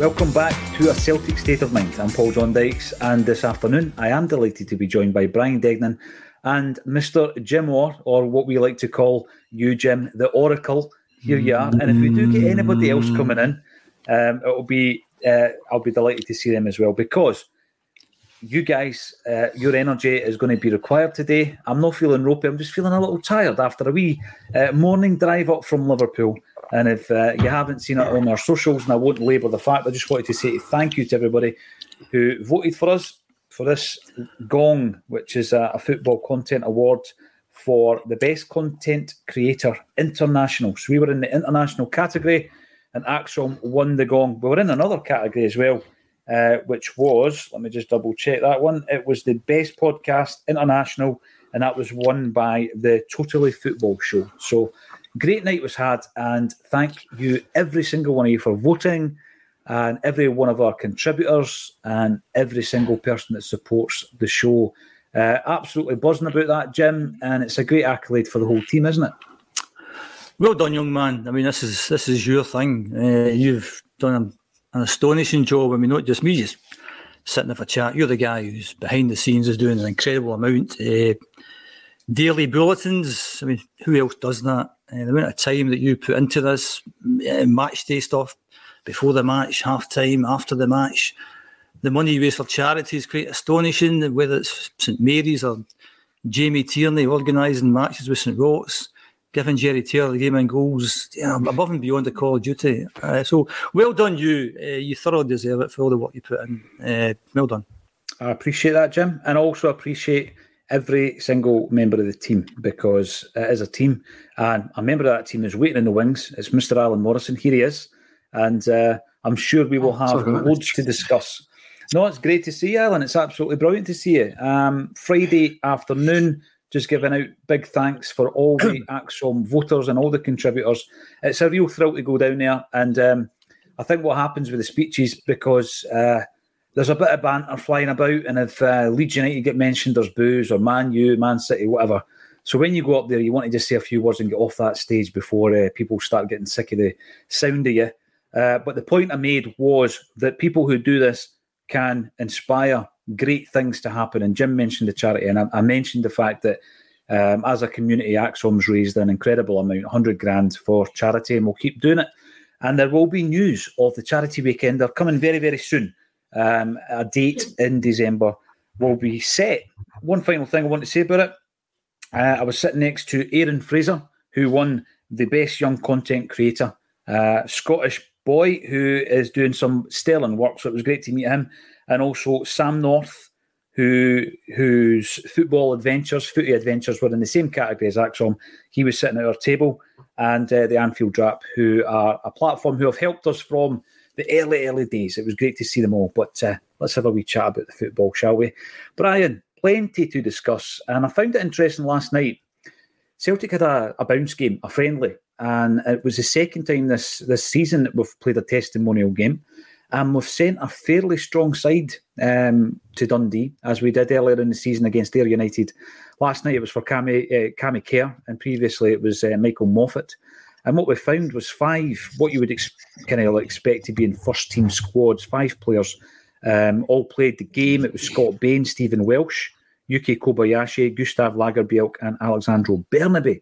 Welcome back to a Celtic State of Mind. I'm Paul John Dykes, and this afternoon I am delighted to be joined by Brian Degning and Mr. Jim Orr, or what we like to call you, Jim, the Oracle. Here you are. And if we do get anybody else coming in, um, it'll be uh, I'll be delighted to see them as well because you guys, uh, your energy is going to be required today. I'm not feeling ropey. I'm just feeling a little tired after a wee uh, morning drive up from Liverpool. And if uh, you haven't seen it on our socials, and I won't labour the fact, I just wanted to say thank you to everybody who voted for us for this Gong, which is a, a football content award for the best content creator international. So we were in the international category, and ACSOM won the Gong. We were in another category as well, uh, which was let me just double check that one. It was the best podcast international, and that was won by the Totally Football Show. So great night was had, and thank you every single one of you for voting, and every one of our contributors, and every single person that supports the show. Uh, absolutely buzzing about that, Jim, and it's a great accolade for the whole team, isn't it? Well done, young man. I mean, this is this is your thing. Uh, you've done an, astonishing job. I mean, not just me, just sitting for a chat. You're the guy who's behind the scenes is doing an incredible amount. Uh, daily bulletins. I mean, who else does that? Uh, the amount of time that you put into this uh, match day stuff before the match, half time, after the match, the money you raise for charity is quite astonishing. Whether it's St Mary's or Jamie Tierney organising matches with St Roch's, giving Jerry Taylor the game and goals, above and beyond the call of duty. Uh, so well done, you. You thoroughly deserve it for all the work you put in. Well done. I appreciate that, Jim, and also appreciate every single member of the team because it is a team, and a member of that team is waiting in the wings. It's Mr. Alan Morrison. Here he is, and uh, I'm sure we will have loads to discuss. No, it's great to see you, Alan. It's absolutely brilliant to see you. Um, Friday afternoon, just giving out big thanks for all the ACSOM voters and all the contributors. It's a real thrill to go down there, and um, I think what happens with the speeches because. Uh, there's a bit of banter flying about, and if uh, Leeds United get mentioned, there's boos or Man U, Man City, whatever. So when you go up there, you want to just say a few words and get off that stage before uh, people start getting sick of the sound of you. Uh, but the point I made was that people who do this can inspire great things to happen. And Jim mentioned the charity, and I, I mentioned the fact that um, as a community, ACSOM's raised an incredible amount, 100 grand for charity, and we'll keep doing it. And there will be news of the charity weekend. They're coming very, very soon. Um, a date in December will be set. One final thing I want to say about it. Uh, I was sitting next to Aaron Fraser, who won the Best Young Content Creator, uh, Scottish boy who is doing some sterling work. So it was great to meet him, and also Sam North, who whose football adventures, footy adventures, were in the same category as ACSOM. He was sitting at our table, and uh, the Anfield Wrap, who are a platform who have helped us from the early, early days. It was great to see them all. But uh, let's have a wee chat about the football, shall we? Brian, plenty to discuss. And I found it interesting last night. Celtic had a, a bounce game, a friendly, and it was the second time this, this season that we've played a testimonial game. And we've sent a fairly strong side um, to Dundee, as we did earlier in the season against Ayr United. Last night it was for Cammy, uh, Kerr, and previously it was uh, Michael Moffat. And what we found was five, what you would ex- kind of expect to be in first team squads, five players um, all played the game. It was Scott Bain, Stephen Welsh, Yuki Kobayashi, Gustav Lagerbielke, and Alexandro Bernabei.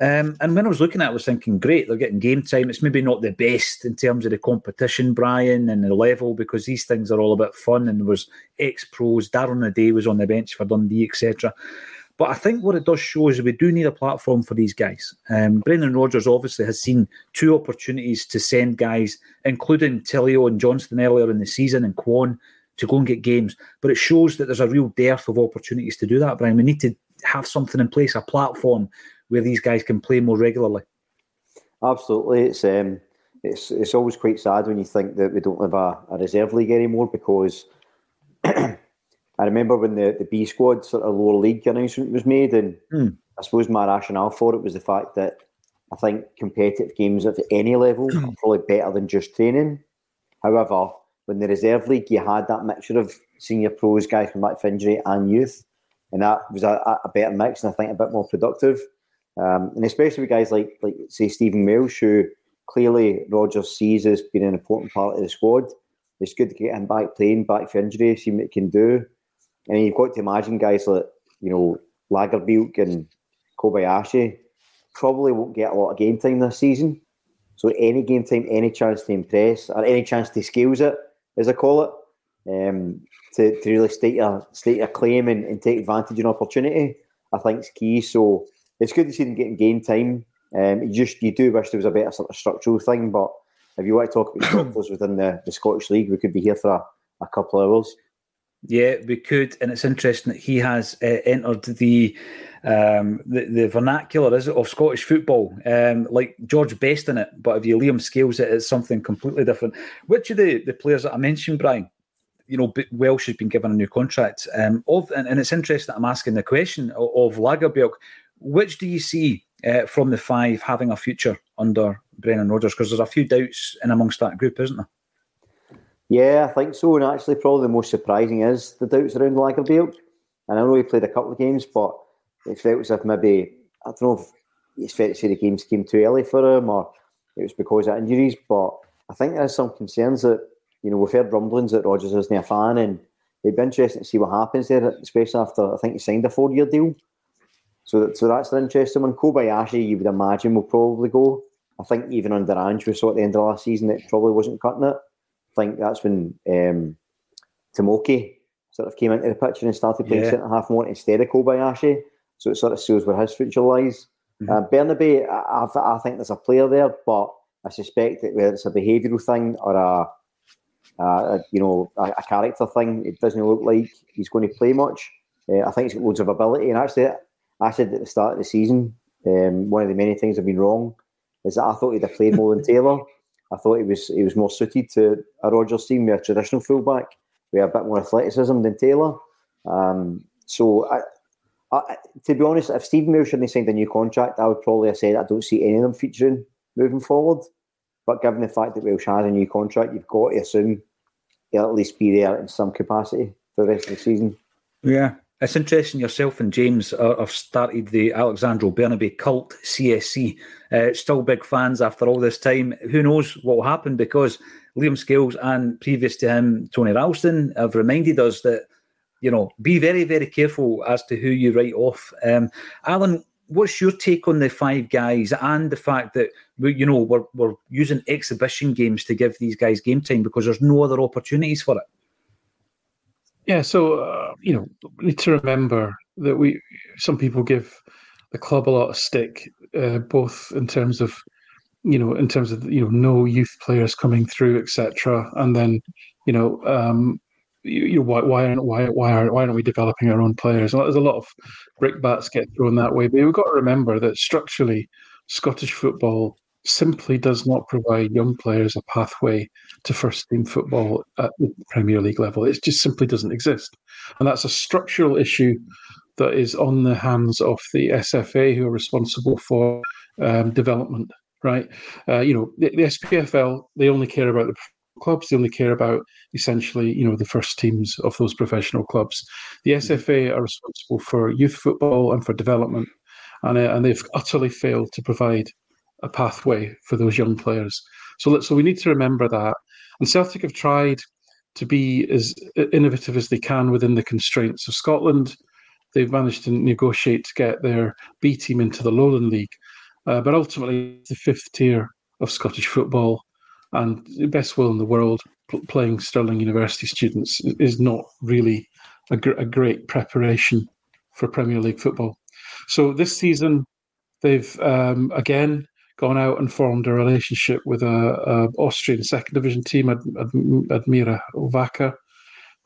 Um, and when I was looking at it, I was thinking, great, they're getting game time. It's maybe not the best in terms of the competition, Brian, and the level, because these things are all about fun. And there was ex pros, Darren Day was on the bench for Dundee, etc. But I think what it does show is we do need a platform for these guys. Um, Brendan Rodgers obviously has seen two opportunities to send guys, including Tilio and Johnston earlier in the season and Kwon, to go and get games. But it shows that there's a real dearth of opportunities to do that, Brian. We need to have something in place, a platform where these guys can play more regularly. Absolutely. It's um, it's it's always quite sad when you think that we don't have a, a reserve league anymore because I remember when the, the B squad sort of lower league announcement was made, and mm. I suppose my rationale for it was the fact that I think competitive games at any level are probably better than just training. However, when the reserve league, you had that mixture of senior pros, guys from back injury, and youth, and that was a, a, better mix, and I think a bit more productive. Um, and especially with guys like like say Stephen Welsh, who clearly Rodgers sees as being an important part of the squad. It's good to get him back playing, back for injury, see what he can do. And you've got to imagine guys like you know Lagerbielke and Kobayashi probably won't get a lot of game time this season. So any game time, any chance to impress, or any chance to scales it, as I call it, um, to, to really state your state claim and, and take advantage of an opportunity, I think is key. So it's good to see them getting game time. Um, you just you do wish there was a better sort of structural thing, but if you want to talk about structures within the, the Scottish League, we could be here for a, a couple of hours. Yeah, we could, and it's interesting that he has uh, entered the, um, the the vernacular is it of Scottish football, um, like George Best in it. But if you Liam Scales it, it's something completely different. Which of the, the players that I mentioned, Brian, you know, Welsh has been given a new contract. Um, of and, and it's interesting that I'm asking the question of, of Lagerbielke. Which do you see uh, from the five having a future under Brendan Rodgers? Because there's a few doubts in amongst that group, isn't there? Yeah, I think so. And actually, probably the most surprising is the doubts around Lagerbielke. And I know he played a couple of games, but it felt as if maybe, I don't know if it's fair to say the games came too early for him or it was because of injuries. But I think there's some concerns that, you know, we've heard rumblings that Rodgers isn't a fan and it'd be interesting to see what happens there, especially after I think he signed a four year deal. So, that, so that's an interesting one. Kobayashi, you would imagine, will probably go. I think even under Ange, we saw at the end of last season, it probably wasn't cutting it think that's when um, Tomoki sort of came into the picture and started playing yeah. centre half more instead of Kobayashi. So it sort of shows where his future lies. Mm-hmm. Uh, Bernabei, I, I, think there's a player there, but I suspect that whether it's a behavioural thing or a, a you know a, a, character thing, it doesn't look like he's going to play much. Uh, I think he's got loads of ability, and actually, I said at the start of the season, um, one of the many things I've been wrong is that I thought he'd have played more than Taylor. I thought he was he was more suited to a Rodgers team with a traditional fullback with a bit more athleticism than Taylor. Um, so, I, I, to be honest, if Stephen Welsh shouldn't signed a new contract, I would probably have said I don't see any of them featuring moving forward. But given the fact that Welsh has a new contract, you've got to assume he'll at least be there in some capacity for the rest of the season. Yeah, it's interesting. Yourself and James have started the Alexandro Bernabei cult CSC. Uh, still big fans after all this time. Who knows what will happen because Liam Scales and previous to him, Tony Ralston, have reminded us that you know be very very careful as to who you write off. Um, Alan, what's your take on the five guys and the fact that we, you know we're we're using exhibition games to give these guys game time because there's no other opportunities for it. Yeah, so uh, you know, we need to remember that we some people give the club a lot of stick, uh, both in terms of you know, in terms of you know, no youth players coming through, etc., and then you know, um, you, you know, why why aren't why why aren't why aren't we developing our own players? And there's a lot of brickbats get thrown that way, but we've got to remember that structurally, Scottish football simply does not provide young players a pathway to first team football at the Premier League level. It just simply doesn't exist. And that's a structural issue that is on the hands of the SFA, who are responsible for um, development, right? Uh, you know, the, the, SPFL, they only care about the clubs, they only care about essentially, you know, the first teams of those professional clubs. The SFA are responsible for youth football and for development. And, uh, and they've utterly failed to provide a pathway for those young players. So, so we need to remember that. And Celtic have tried to be as innovative as they can within the constraints of Scotland. They've managed to negotiate to get their B team into the Lowland League, uh, but ultimately the fifth tier of Scottish football and the best will in the world playing Stirling University students is not really a, gr- a great preparation for Premier League football. So this season, they've um, again gone out and formed a relationship with a, a Austrian second division team, Ad, Ad, Admira Wacker,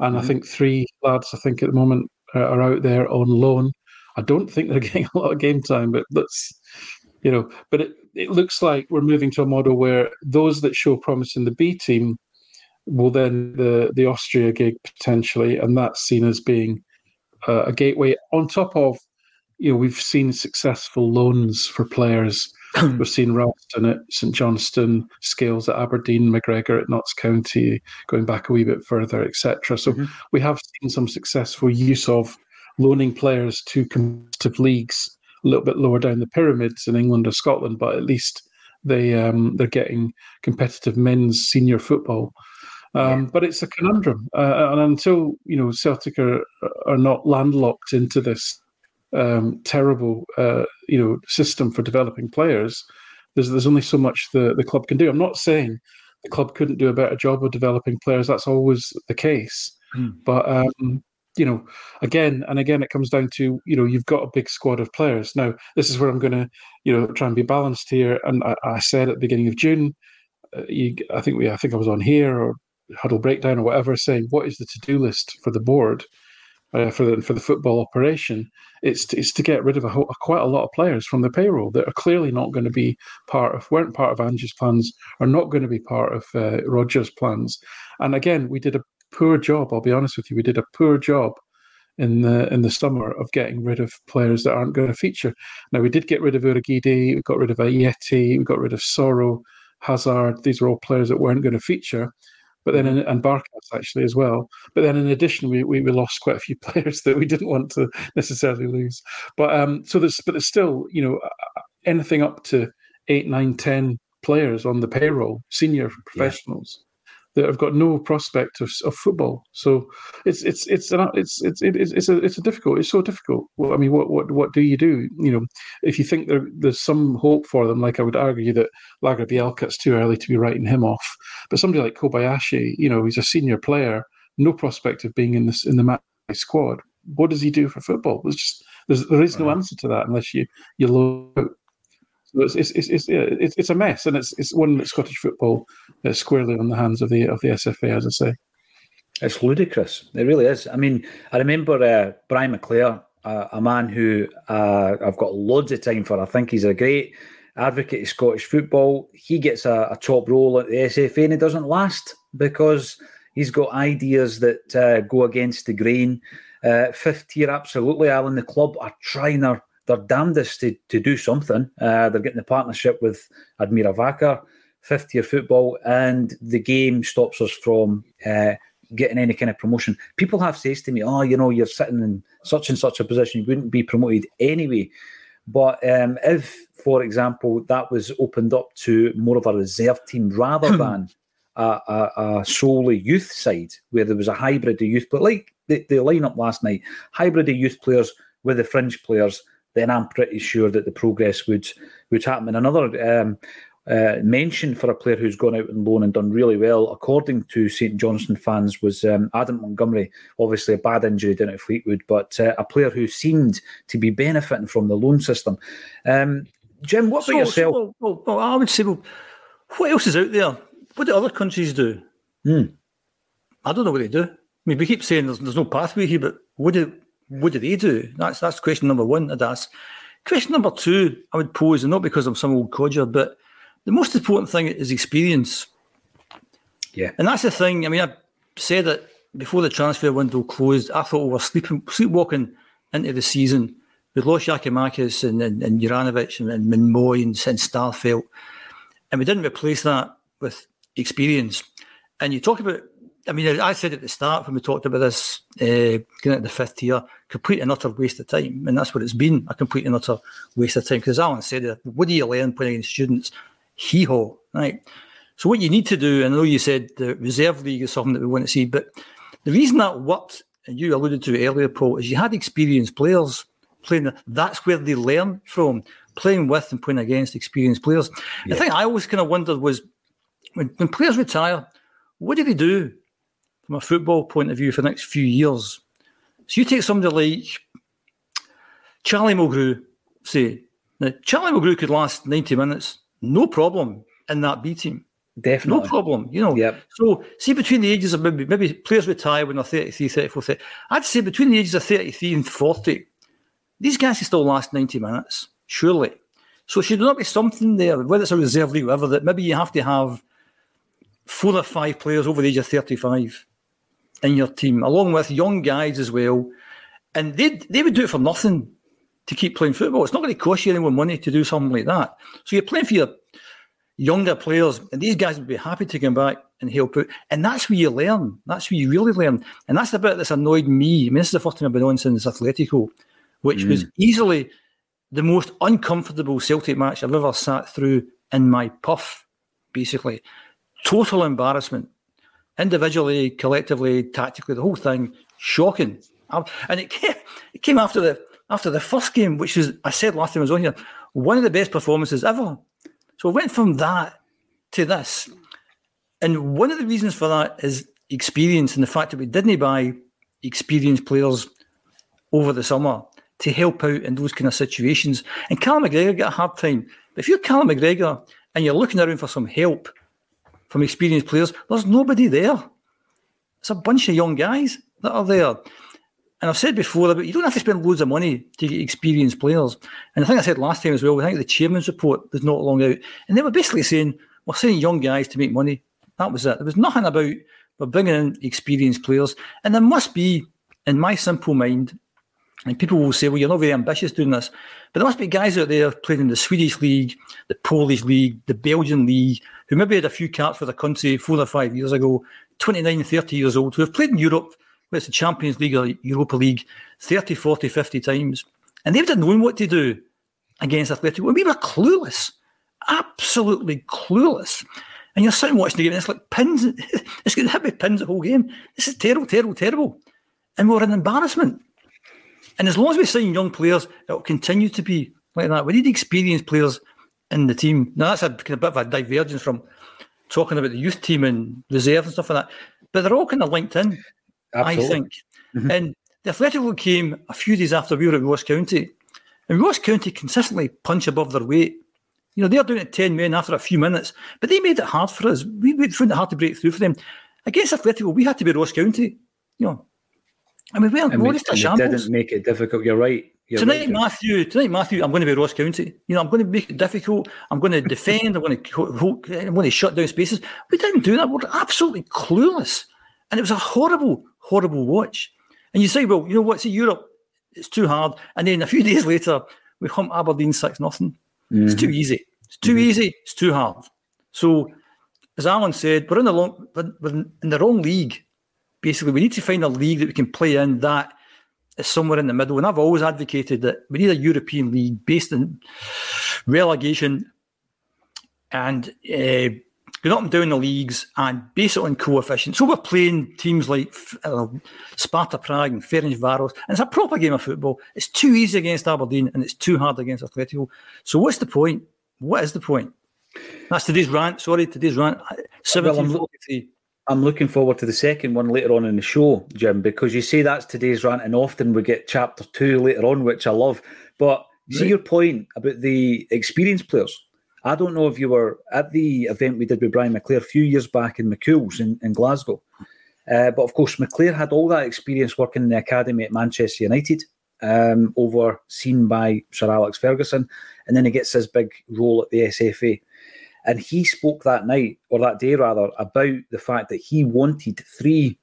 and mm-hmm. I think three lads. I think at the moment are out there on loan. I don't think they're getting a lot of game time, but that's you know. But it, it looks like we're moving to a model where those that show promise in the B team will then the the Austria gig potentially, and that's seen as being uh, a gateway. On top of, you know, we've seen successful loans for players. We've seen Ralston at St Johnstone, Scales at Aberdeen, McGregor at Notts County, going back a wee bit further, etc. So mm-hmm. we have seen some successful use of loaning players to competitive leagues a little bit lower down the pyramids in England or Scotland, but at least they um, they're getting competitive men's senior football. Um, yeah. But it's a conundrum, uh, and until you know Celtic are are not landlocked into this um, terrible uh, you know system for developing players, there's there's only so much the the club can do. I'm not saying the club couldn't do a better job of developing players. That's always the case, mm. but um, you know, again and again, it comes down to you know you've got a big squad of players. Now, this is where I'm going to you know try and be balanced here. And I, I said at the beginning of June, uh, you, I think we, I think I was on here or huddle breakdown or whatever, saying what is the to do list for the board uh, for the for the football operation. It's to, it's to get rid of a, quite a lot of players from the payroll that are clearly not going to be part of weren't part of Ange's plans, are not going to be part of uh, Rodgers' plans. And again, we did a poor job. I'll be honest with you, we did a poor job in the in the summer of getting rid of players that aren't going to feature. Now we did get rid of Urhoghide, we got rid of Ajeti, we got rid of Soro, Hazard. These were all players that weren't going to feature. But then, in, and Barkas actually as well. But then, in addition, we, we, we lost quite a few players that we didn't want to necessarily lose. But um, so there's but there's still you know anything up to eight, nine, ten players on the payroll, senior professionals that have got no prospect of, of football. So it's it's it's an, it's it's it's it's a it's a difficult. It's so difficult. Well, I mean, what what what do you do? You know, if you think there, there's some hope for them, like I would argue that Lagerbielke, it's too early to be writing him off. But somebody like Kobayashi, you know, he's a senior player, no prospect of being in this in the match squad. What does he do for football? There's just there's, there is no answer to that unless you you look so it's it's it's, it's, it's, it's a mess, and it's it's one that Scottish football is squarely on the hands of the of the SFA, as I say. It's ludicrous. It really is. I mean, I remember uh, Brian McClair, uh, a man who uh, I've got loads of time for. I think he's a great advocate of Scottish football. He gets a, a top role at the SFA and it doesn't last because he's got ideas that uh, go against the grain. Uh, fifth tier, absolutely, Alan. The club are trying their they're damnedest to, to do something. Uh, they're getting the partnership with Admira Wacker, fifth year football, and the game stops us from uh, getting any kind of promotion. People have says to me, "Oh, you know, you're sitting in such and such a position, you wouldn't be promoted anyway." But um, if, for example, that was opened up to more of a reserve team rather than a, a, a, solely youth side, where there was a hybrid of youth, but like the, the lineup last night, hybrid of youth players with the fringe players then I'm pretty sure that the progress would would happen. And another um, uh, mention for a player who's gone out on loan and done really well, according to St Johnstone fans, was um, Adam Montgomery. Obviously, a bad injury down at Fleetwood, but uh, a player who seemed to be benefiting from the loan system. Um, Jim, what about so, yourself? So, well, well, I would say, well, what else is out there? What do other countries do? Hmm. I don't know what they do. I mean, we keep saying there's, there's no pathway here, but what do what do they do? That's that's question number one I'd ask. Question number two, I would pose, and not because I'm some old codger, but the most important thing is experience. Yeah. And that's the thing. I mean, I said it before the transfer window closed. I thought we were sleeping, sleepwalking into the season. We lost Giakoumakis and, and, and Juranovic and, and Minmoy and, and Starfelt. And we didn't replace that with experience. And you talk about I mean, I said at the start when we talked about this, uh, getting at the fifth tier, complete and utter waste of time. And that's what it's been a complete and utter waste of time. Because Alan said, what do you learn playing against students? Hee haw, right? So, what you need to do, and I know you said the reserve league is something that we want to see, but the reason that worked, and you alluded to earlier, Paul, is you had experienced players playing. That's where they learn from, playing with and playing against experienced players. Yeah. The thing I always kind of wondered was when, when players retire, what do they do? From a football point of view for the next few years. So you take somebody like Charlie Mulgrew, say, now Charlie Mulgrew could last 90 minutes, no problem, in that B team. Definitely. No problem, you know. Yep. So, see, between the ages of maybe, maybe players retire when they're 33, 34, 30. I'd say between the ages of 33 and 40, these guys can still last 90 minutes, surely. So should there not be something there, whether it's a reserve league, or whatever, that maybe you have to have four or five players over the age of 35 in your team, along with young guys as well. And they they would do it for nothing to keep playing football. It's not going to cost you anyone money to do something like that. So you're playing for your younger players, and these guys would be happy to come back and help out. And that's where you learn. That's where you really learn. And that's the bit that's annoyed me. I mean, this is the first time I've been on since Atletico, which mm. was easily the most uncomfortable Celtic match I've ever sat through in my puff, basically. Total embarrassment. Individually, collectively, tactically, the whole thing, shocking. And it came, it came after the after the first game, which was I said last time I was on here, one of the best performances ever. So I went from that to this. And one of the reasons for that is experience and the fact that we didn't buy experienced players over the summer to help out in those kind of situations. And Callum McGregor got a hard time. But if you're Callum McGregor and you're looking around for some help from experienced players, there's nobody there. It's a bunch of young guys that are there. And I've said before that you don't have to spend loads of money to get experienced players. And I think I said last time as well, I think the chairman's report was not long out. And they were basically saying, we're sending young guys to make money. That was it. There was nothing about we're bringing in experienced players. And there must be, in my simple mind, and people will say, well, you're not very ambitious doing this. But there must be guys out there playing in the Swedish league, the Polish league, the Belgian league, who maybe had a few caps for the country four or five years ago, 29, 30 years old, who have played in Europe, whether it's the Champions League or Europa League, 30, 40, 50 times. And they would have known what to do against Athletic. And we were clueless, absolutely clueless. And you're sitting watching the game, and it's like pins. It's going to hit me pins the whole game. This is terrible, terrible, terrible. And we're an embarrassment. And as long as we sign young players, it will continue to be like that. We need experienced players in the team. Now, that's a, kind of bit of a divergence from talking about the youth team and reserves and stuff like that. But they're all kind of linked in, Absolutely. I think. Mm-hmm. And the Atletico came a few days after we were at Ross County. And Ross County consistently punch above their weight. You know, they're doing it 10 men after a few minutes, but they made it hard for us. We, we found it hard to break through for them. Against Atletico, we had to be Ross County. You know, I mean, we're, we're just a shambles. didn't make it difficult. You're right. Tonight. Matthew. Tonight, Matthew. I'm going to be Ross County. You know, I'm going to make it difficult. I'm going to defend. I'm going to. I'm going to shut down spaces. We didn't do that. We're absolutely clueless, and it was a horrible, horrible watch. And you say, well, you know what? See, Europe, it's too hard. And then a few days later, we hump Aberdeen six nothing. Mm-hmm. It's too mm-hmm. easy. It's too mm-hmm. easy. It's too hard. So, as Alan said, we're in the long, we're in the wrong league basically we need to find a league that we can play in that is somewhere in the middle. And I've always advocated that we need a European league based in relegation and uh, going up and down the leagues and base it on coefficients. So we're playing teams like uh, Sparta Prague and Ferencváros, and it's a proper game of football. It's too easy against Aberdeen and it's too hard against Atletico. So what's the point? What is the point? That's today's rant. Sorry, today's rant. 1743. I'm looking forward to the second one later on in the show, Jim, because you say that's today's rant, and often we get chapter two later on, which I love. But right. see your point about the experienced players. I don't know if you were at the event we did with Brian McClair a few years back in McCool's in, in Glasgow. Uh, but of course, McClair had all that experience working in the academy at Manchester United, um, overseen by Sir Alex Ferguson, and then he gets his big role at the SFA. And he spoke that night, or that day rather, about the fact that he wanted three,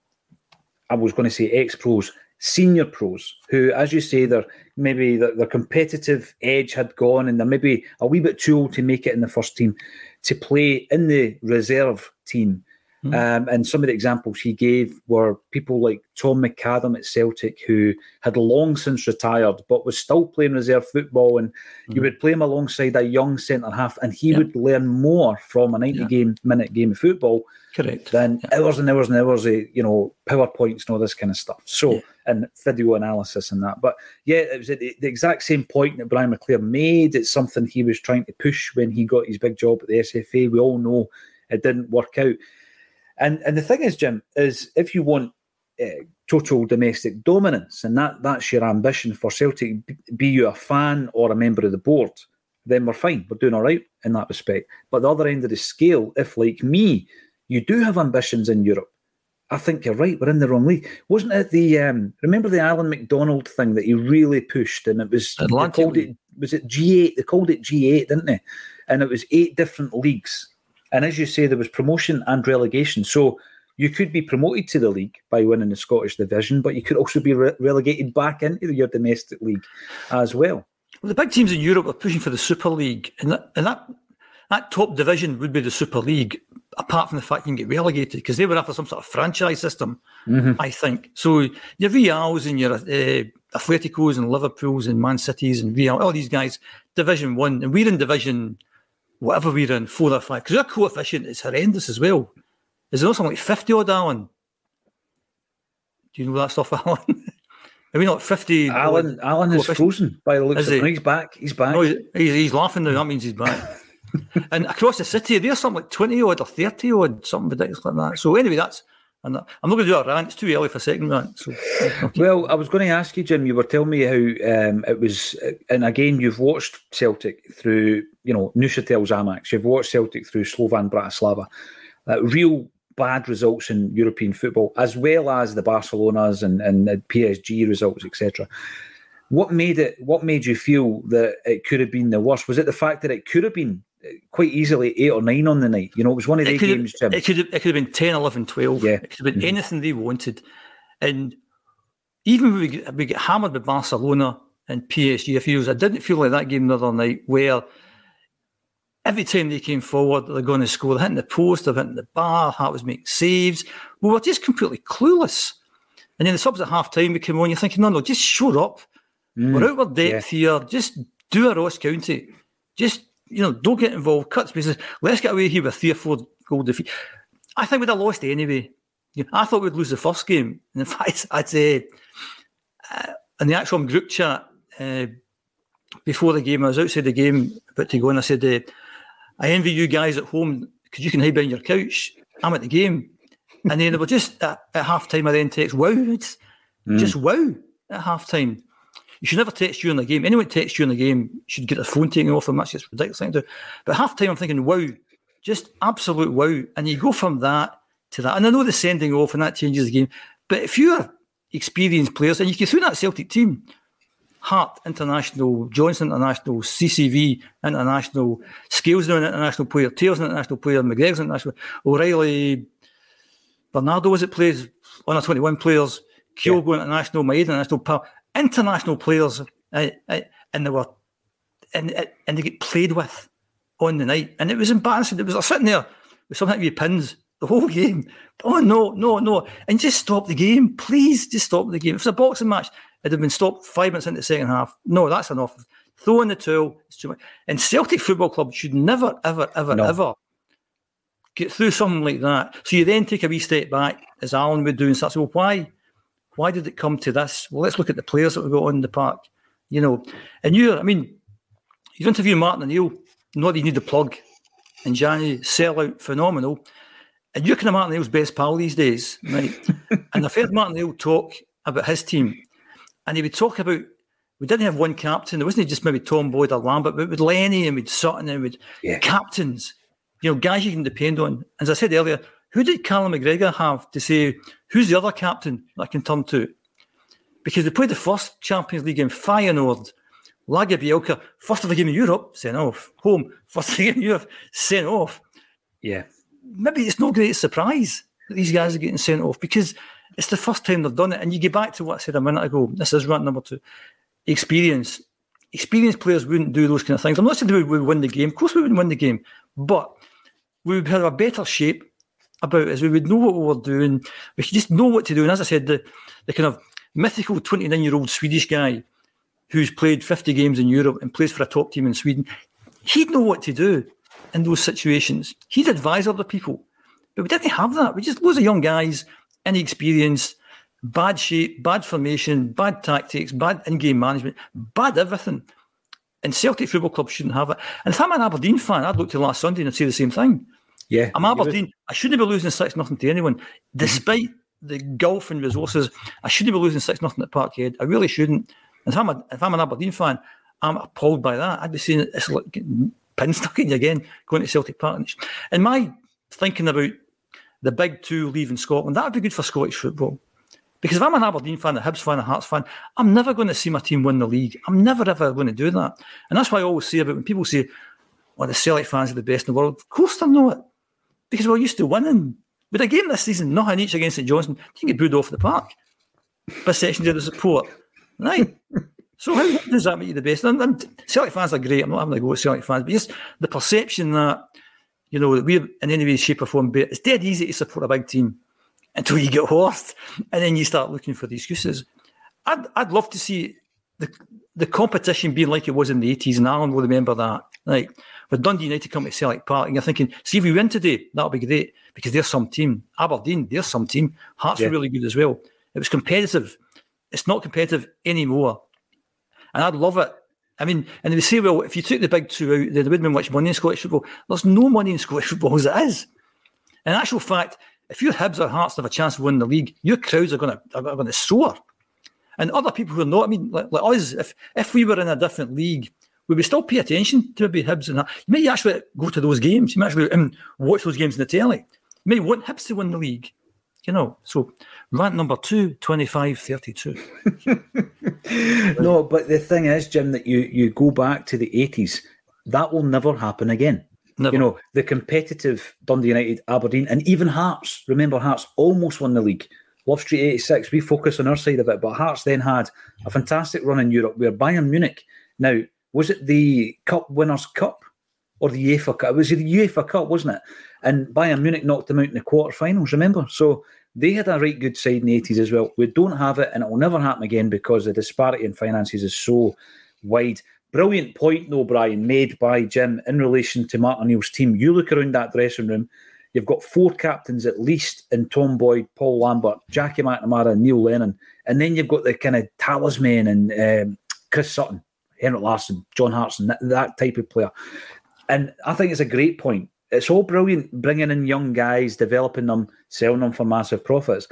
I was going to say ex pros, senior pros, who, as you say, they're maybe their, their competitive edge had gone and they're maybe a wee bit too old to make it in the first team to play in the reserve team. Um, and some of the examples he gave were people like Tom McAdam at Celtic, who had long since retired but was still playing reserve football. And mm. you would play him alongside a young centre half, and he yeah. would learn more from a 90 yeah. game minute game of football Correct. than yeah. hours and hours and hours of you know PowerPoints and all this kind of stuff. So and video analysis and that. But yeah, it was the, the exact same point that Brian McClair made. It's something he was trying to push when he got his big job at the SFA. We all know it didn't work out. And and the thing is, Jim, is if you want uh, total domestic dominance, and that that's your ambition for Celtic, be you a fan or a member of the board, then we're fine. We're doing all right in that respect. But the other end of the scale, if like me, you do have ambitions in Europe, I think you're right. We're in the wrong league. Wasn't it the um, remember the Alan McDonald thing that he really pushed, and it was they called it was it G eight? They called it G eight, didn't they? And it was eight different leagues. And as you say, there was promotion and relegation. So you could be promoted to the league by winning the Scottish division, but you could also be re- relegated back into your domestic league as well. Well, the big teams in Europe are pushing for the Super League, and that, and that that top division would be the Super League, apart from the fact you can get relegated because they were after some sort of franchise system, mm-hmm. I think. So your Reals and your uh, Atleticos and Liverpools and Man Cities and Real, all these guys, Division One, and we're in Division whatever we're in, four or five, because our coefficient is horrendous as well. Is there not something like fifty odd, Alan? Do you know that stuff, Alan? Are we not fifty? Alan, Alan is frozen by the looks of it. He's back. He's back. No, he's, he's laughing now. That means he's back. and across the city, there's something like 20 odd or 30 odd, something ridiculous like that. So, anyway, that's. And I'm not going to do a rant. It's too early for a second rant. So, well, I was going to ask you, Jim. You were telling me how um, it was, and again, you've watched Celtic through, you know, Neuchâtel Xamax. You've watched Celtic through Slovan Bratislava. Uh, real bad results in European football, as well as the Barcelonas and, and the PSG results, etc. What made it? What made you feel that it could have been the worst? Was it the fact that it could have been quite easily eight or nine on the night. You know, it was one of the games, Jim. It could, have, it could have been 10, 11, 12. Yeah. It could have been mm-hmm. anything they wanted. And even when we get, we get hammered with Barcelona and PSG a few years, I didn't feel like that game the other night where every time they came forward, they're going to score. They're hitting the post, they're hitting the bar, Hart was making saves. We were just completely clueless. And then the subs at half time, we came on, you're thinking, no, no, just show up. Mm, we're out of depth yeah. here. Just do a Ross County. Just you know, don't get involved, cut spaces. Let's get away here with three or four goal defeat. I think we'd have lost anyway. I thought we'd lose the first game. And in fact, I'd say uh, in the actual group chat uh, before the game, I was outside the game about to go, and I said, uh, I envy you guys at home because you can hide behind your couch. I'm at the game. And then they were just at, at half time, I then text, wow, it's mm. just wow at half time. You should never text during the game. Anyone texts during the game should get their phone taken off them. That's just ridiculous thing to do. But half time, I'm thinking, wow, just absolute wow. And you go from that to that. And I know the sending off and that changes the game. But if you're experienced players and you can through that Celtic team, Hart International, Johnston International, CCV International, Scales an international player, Taylor's an international player, McGregor's an international, O'Riley, Bernardo was it plays, under 21 players, Kyogo yeah. International, Maeda International, pal international players, uh, uh, and they were, and uh, and they get played with on the night, and it was embarrassing. It was like sitting there with something like pins the whole game. Oh no, no, no! And just stop the game, please. Just stop the game. If it's a boxing match, it'd have been stopped five minutes into the second half. No, that's enough. Throw in the towel. It's too much. And Celtic Football Club should never, ever, ever, no. ever get through something like that. So you then take a wee step back, as Alan would do, and start to well, why? Why did it come to this? Well, let's look at the players that we got on the park. You know, and you, I mean, you interview Martin O'Neill, not that you need the plug, and Johnny sell out phenomenal. And you're kind of Martin O'Neill's best pal these days, right? and I've heard Martin O'Neill talk about his team, and he would talk about we didn't have one captain. There wasn't just maybe Tom Boyd or Lambert, but with Lenny and with Sutton and with yeah. captains, you know, guys you can depend on. As I said earlier, who did Callum McGregor have to say, who's the other captain I can turn to? Because they played the first Champions League in Feyenoord. Lagerbielke, first of the game in Europe, sent off. Home, first of the game in Europe, sent off. Yeah. Maybe it's no great surprise that these guys are getting sent off because it's the first time they've done it. And you get back to what I said a minute ago. This is rant number two. Experience. Experienced players wouldn't do those kind of things. I'm not saying we would win the game. Of course we wouldn't win the game. But we would have a better shape about is we would know what we were doing. We could just know what to do. And as I said, the, the kind of mythical 29 year old Swedish guy who's played 50 games in Europe and plays for a top team in Sweden, he'd know what to do in those situations. He'd advise other people. But we didn't have that. We just loads of young guys, inexperienced, bad shape, bad formation, bad tactics, bad in-game management, bad everything. And Celtic Football Club shouldn't have it. And if I'm an Aberdeen fan, I'd look to last Sunday and say the same thing. Yeah, I'm Aberdeen. I shouldn't be losing six nothing to anyone, mm-hmm. despite the gulf in resources. I shouldn't be losing six nothing at Parkhead. I really shouldn't. And if I'm a, if I'm an Aberdeen fan, I'm appalled by that. I'd be seeing it's like pin stuck in you again going to Celtic Park. And my thinking about the big two leaving Scotland. That would be good for Scottish football. Because if I'm an Aberdeen fan, a Hibs fan, a Hearts fan, I'm never going to see my team win the league. I'm never ever going to do that. And that's why I always say about when people say, well, the Celtic fans are the best in the world. Of course they're not. Because we're used to winning. With a game this season, not nothing each against St Johnstone, you can get booed off the park by sections of the support. Right. so how does that make you the best? And, and Celtic fans are great. I'm not having to go with Celtic fans, but just the perception that, you know, that we're in any way, shape or form, it's dead easy to support a big team until you get horsed, and then you start looking for the excuses. I'd, I'd love to see the the competition being like it was in the 80s, and Alan will remember that. Like, with Dundee United coming to Celtic Park, and you're thinking, see if we win today, that'll be great, because there's some team. Aberdeen, there's some team. Hearts yeah. are really good as well. It was competitive. It's not competitive anymore. And I'd love it. I mean, and they say, well, if you took the big two out, there wouldn't be much money in Scottish football. There's no money in Scottish football as it is. In actual fact, if your Hibs or Hearts have a chance of winning the league, your crowds are going to are going to soar. And other people who are not, I mean, like, like us, if if we were in a different league, we still pay attention to maybe Hibs and that. You may actually go to those games. You may actually um, watch those games in the telly. You may want Hibs to win the league. You know, so rant number two, 25 32. no, but the thing is, Jim, that you, you go back to the 80s, that will never happen again. Never. You know, the competitive Dundee United, Aberdeen, and even Hearts. Remember, Hearts almost won the league. Love Street 86, we focus on our side of it, but Hearts then had a fantastic run in Europe where Bayern Munich, now, was it the Cup Winners' Cup or the UEFA Cup? It was the UEFA Cup, wasn't it? And Bayern Munich knocked them out in the quarterfinals, remember? So they had a right good side in the 80s as well. We don't have it, and it will never happen again because the disparity in finances is so wide. Brilliant point, though, Brian, made by Jim in relation to Martin O'Neill's team. You look around that dressing room, you've got four captains at least in Tom Boyd, Paul Lambert, Jackie McNamara, Neil Lennon. And then you've got the kind of talisman and um, Chris Sutton, Henrik Larsson, John Hartson, that, type of player. And I think it's a great point. It's all brilliant bringing in young guys, developing them, selling them for massive profits.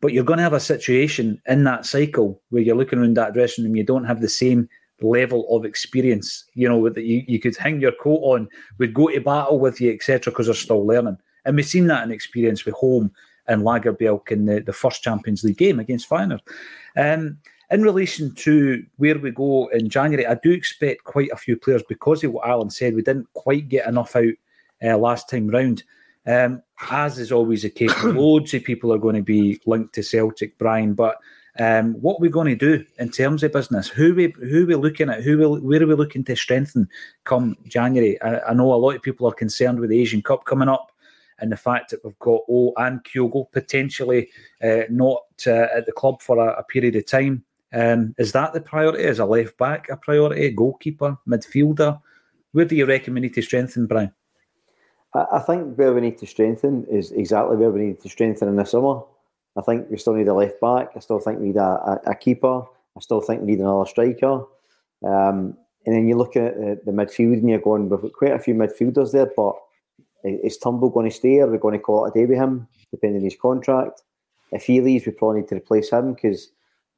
But you're going to have a situation in that cycle where you're looking around that dressing room, you don't have the same level of experience. You know, that you, you could hang your coat on, would go to battle with you, etc., because they're still learning. And we've seen that in experience with Holm and Lagerbielke in the, the first Champions League game against Feyenoord. Um, in relation to where we go in January, I do expect quite a few players because of what Alan said. We didn't quite get enough out uh, last time round. Um, as is always the case, loads of people are going to be linked to Celtic, Brian. But um, what are we going to do in terms of business? Who we who we looking at? Who will where are we looking to strengthen come January? I, I, know a lot of people are concerned with the Asian Cup coming up and the fact that we've got O and Kyogo potentially uh, not uh, at the club for a, a period of time. Um, is that the priority? Is a left back a priority? Goalkeeper, midfielder? Where do you reckon we need to strengthen, Brian? I think where we need to strengthen is exactly where we need to strengthen in the summer. I think we still need a left back. I still think we need a, a, a keeper. I still think we need another striker. Um, and then you look at the, the, midfield and you're going, we've got quite a few midfielders there, but is Turnbull going to stay? Or are we going to call it a day with him, depending on his contract? If he leaves, we probably need to replace him because,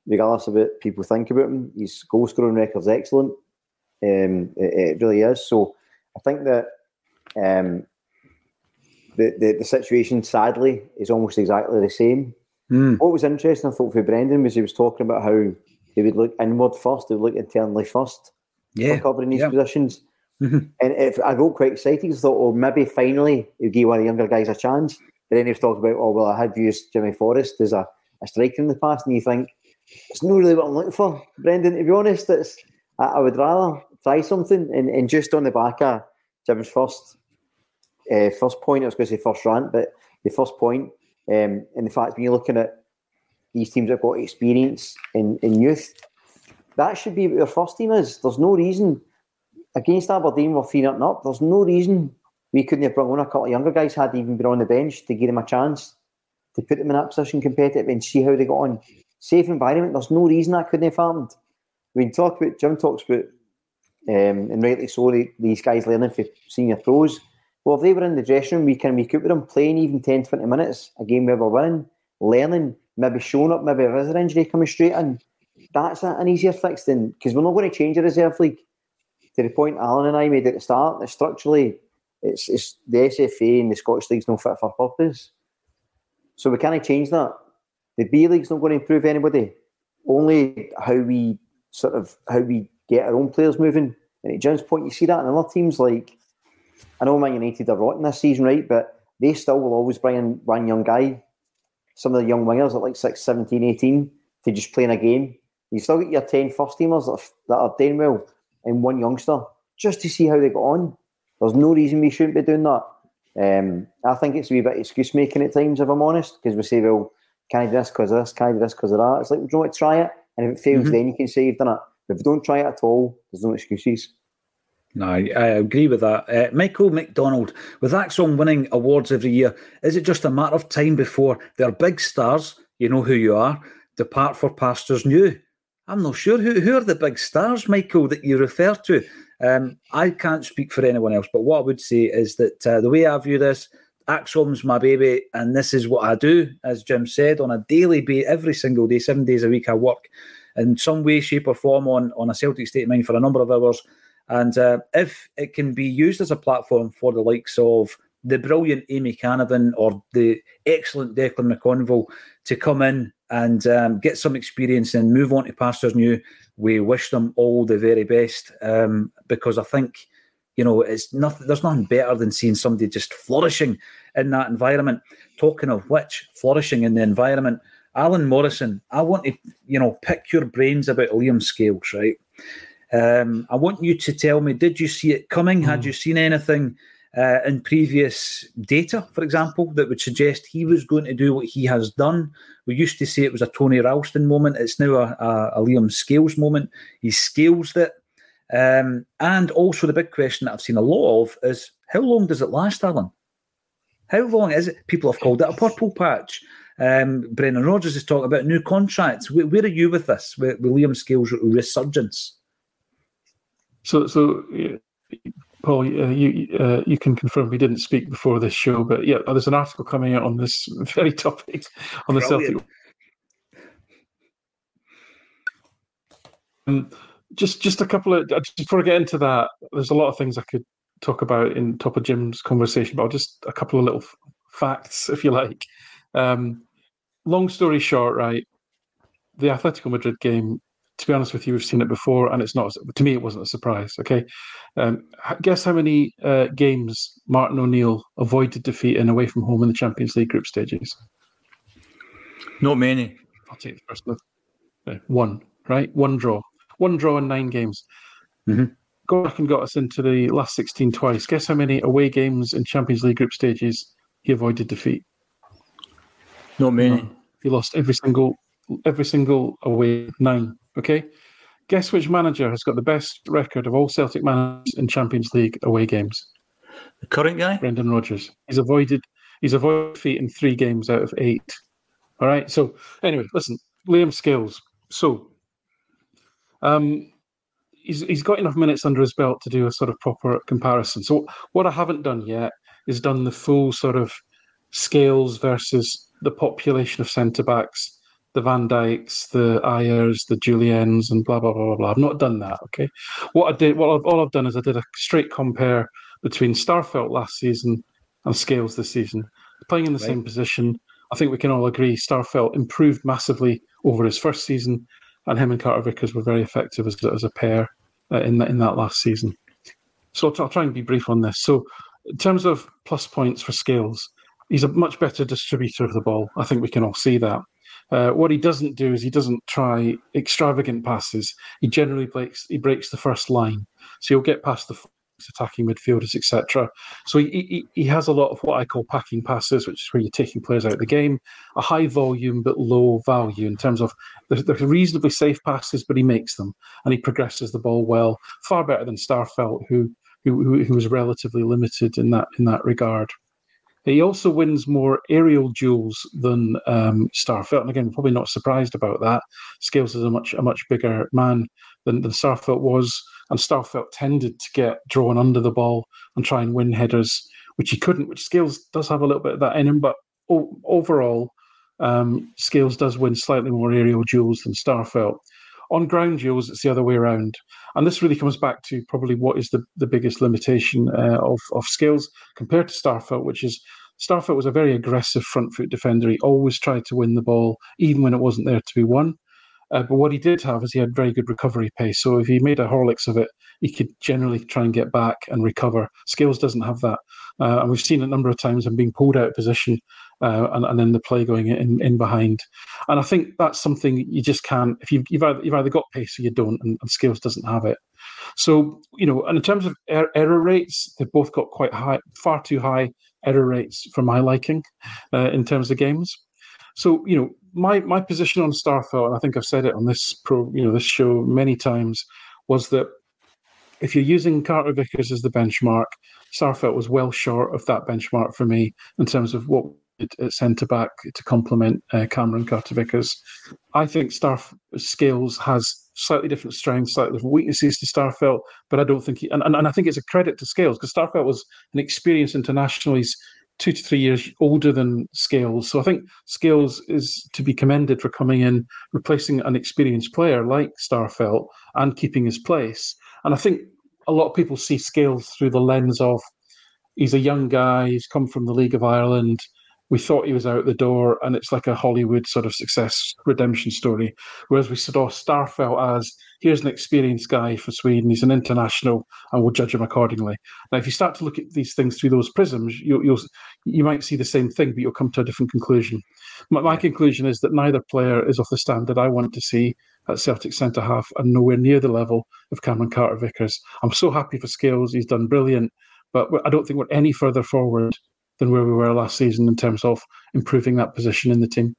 regardless of what people think about him, his goal scoring record's excellent. Um, it, it, really is. So I think that um, the, the, the situation, sadly, is almost exactly the same. Mm. What was interesting, I thought, for Brendan was he was talking about how he would look inward first, he would look internally first yeah. for covering these yeah. positions. Mm-hmm. And if I got quite excited, I thought, well, maybe finally he'll give one of the younger guys a chance. But then he was talking about, oh, well, I had used Jimmy Forrest as a, a striker in the past, and you think, it's not really what I'm looking for, Brendan. To be honest, it's I, I would rather try something and, and just on the back of Jim's first uh, first point, I was going to say first rant, but the first point, um, and the fact when you're looking at these teams that have got experience in, in youth, that should be what your first team is. There's no reason against Aberdeen we're 3 up up. There's no reason we couldn't have brought on a couple of younger guys had even been on the bench to give them a chance to put them in that position competitive and see how they got on. Safe environment. There's no reason that couldn't have happened. We talk about Jim talks about um, and rightly so these guys learning for senior pros. Well, if they were in the dressing room, we can keep with them playing even 10, 20 minutes, a game where we're winning, learning, maybe showing up, maybe a visitor injury coming straight in. That's an easier fix than because we're not going to change the reserve league. To the point Alan and I made at the start, that structurally, it's, it's the SFA and the Scottish League's no fit for purpose. So we can't change that. The B League's not going to improve anybody. Only how we sort of how we get our own players moving. And at Jim's point, you see that in other teams like I know Man United are rotten this season, right? But they still will always bring in one young guy. Some of the young wingers at like 6, 17, 18 to just play in a game. You still get your 10 first teamers that are, that are doing well and one youngster just to see how they got on. There's no reason we shouldn't be doing that. Um, I think it's a wee bit excuse making at times, if I'm honest, because we say, well, can I do this because of this? Can I do this because of that? It's like, we don't want to try it. And if it fails, mm-hmm. then you can say you've done it. But if you don't try it at all, there's no excuses. No, I, I agree with that. Uh, Michael McDonald, with ACSOM winning awards every year, is it just a matter of time before their big stars, you know who you are, depart for pastures new? I'm not sure. Who, who are the big stars, Michael, that you refer to? Um, I can't speak for anyone else, but what I would say is that uh, the way I view this, ACSOM's my baby, and this is what I do, as Jim said, on a daily basis, every single day, seven days a week, I work in some way, shape, or form on, on a Celtic state of mind for a number of hours. And uh, if it can be used as a platform for the likes of the brilliant Amy Canavan or the excellent Declan McConville to come in and um, get some experience and move on to Pastors New, we wish them all the very best um, because I think you know it's nothing. There's nothing better than seeing somebody just flourishing in that environment. Talking of which, flourishing in the environment, Alan Morrison. I want to you know pick your brains about Liam Scales, right? Um, I want you to tell me: Did you see it coming? Mm. Had you seen anything? Uh, in previous data, for example, that would suggest he was going to do what he has done. We used to say it was a Tony Ralston moment. It's now a, a, a Liam Scales moment. He scales it. Um, and also, the big question that I've seen a lot of is how long does it last, Alan? How long is it? People have called it a purple patch. Um, Brendan Rodgers is talking about new contracts. Where, where are you with this, with, with Liam Scales' resurgence? So, so Paul, uh, you uh, you can confirm we didn't speak before this show, but yeah, there's an article coming out on this very topic on the Brilliant. Celtic. Um, just just a couple of just before I get into that, there's a lot of things I could talk about in top of Jim's conversation, but I'll just a couple of little f- facts, if you like. Um, long story short, right? The Atletico Madrid game to be honest with you, we've seen it before, and it's not. To me, it wasn't a surprise. Okay, um, guess how many uh, games Martin O'Neill avoided defeat in away from home in the Champions League group stages? Not many. I'll take the first look. one, right? One draw. One draw in nine games. Mm-hmm. Go back and got us into the last 16 twice. Guess how many away games in Champions League group stages he avoided defeat? Not many. He lost every single every single away nine. Okay. Guess which manager has got the best record of all Celtic managers in Champions League away games? The current guy? Brendan Rodgers. He's avoided he's avoided defeat in three games out of eight. All right. So anyway, listen, Liam Scales. So um he's he's got enough minutes under his belt to do a sort of proper comparison. So what I haven't done yet is done the full sort of scales versus the population of centre backs the Van Dijks, the Ajers, the Julliens, and blah blah blah blah blah. I've not done that. Okay, what I did, what I've, all I've done is I did a straight compare between Starfelt last season and Scales this season, playing in the right. same position. I think we can all agree Starfelt improved massively over his first season, and him and Carter Vickers were very effective as, as a pair uh, in that in that last season. So I'll, I'll try and be brief on this. So in terms of plus points for Scales, he's a much better distributor of the ball. I think we can all see that. Uh, what he doesn't do is he doesn't try extravagant passes. He generally breaks he breaks the first line, so he'll get past the attacking midfielders, etc. So he, he, he has a lot of what I call packing passes, which is where you're taking players out of the game. A high volume but low value in terms of they're, they're reasonably safe passes, but he makes them and he progresses the ball well, far better than Starfelt, who who, who was relatively limited in that in that regard. He also wins more aerial duels than um, Starfelt, and again, probably not surprised about that. Scales is a much a much bigger man than, than Starfelt was, and Starfelt tended to get drawn under the ball and try and win headers, which he couldn't. Which Scales does have a little bit of that in him, but o- overall, um, Scales does win slightly more aerial duels than Starfelt. On ground duels, it's the other way around. And this really comes back to probably what is the, the biggest limitation uh, of, of Scales compared to Starfelt, which is Starfelt was a very aggressive front foot defender. He always tried to win the ball, even when it wasn't there to be won. Uh, but what he did have is he had very good recovery pace. So if he made a Horlicks of it, he could generally try and get back and recover. Scales doesn't have that. Uh, and we've seen a number of times him being pulled out of position uh, and, and then the play going in, in behind. And I think that's something you just can't, if you've, you've, either, you've either got pace or you don't, and, and doesn't have it. So, you know, and in terms of er- error rates, they've both got quite high, far too high error rates for my liking uh, in terms of games. So, you know, my my position on Starfelt, and I think I've said it on this pro, you know, this show many times, was that if you're using Carter Vickers as the benchmark, Starfelt was well short of that benchmark for me in terms of what at centre back to complement uh, Cameron Carter Vickers. I think Starf skills has slightly different strengths, slightly different weaknesses to Starfelt, but I don't think he, and, and, and I think it's a credit to Scales because Starfelt was an experienced international. He's two to three years older than Scales. So I think Scales is to be commended for coming in, replacing an experienced player like Starfelt and keeping his place. And I think a lot of people see Scales through the lens of he's a young guy, he's come from the League of Ireland, we thought he was out the door, and it's like a Hollywood sort of success redemption story. Whereas we saw Starfelt as here's an experienced guy for Sweden, he's an international, and we'll judge him accordingly. Now, if you start to look at these things through those prisms, you, will you might see the same thing, but you'll come to a different conclusion. My, my conclusion is that neither player is of the standard I want to see at Celtic centre half, and nowhere near the level of Cameron Carter Vickers. I'm so happy for Scales; he's done brilliant, but I don't think we're any further forward than where we were last season in terms of improving that position in the team.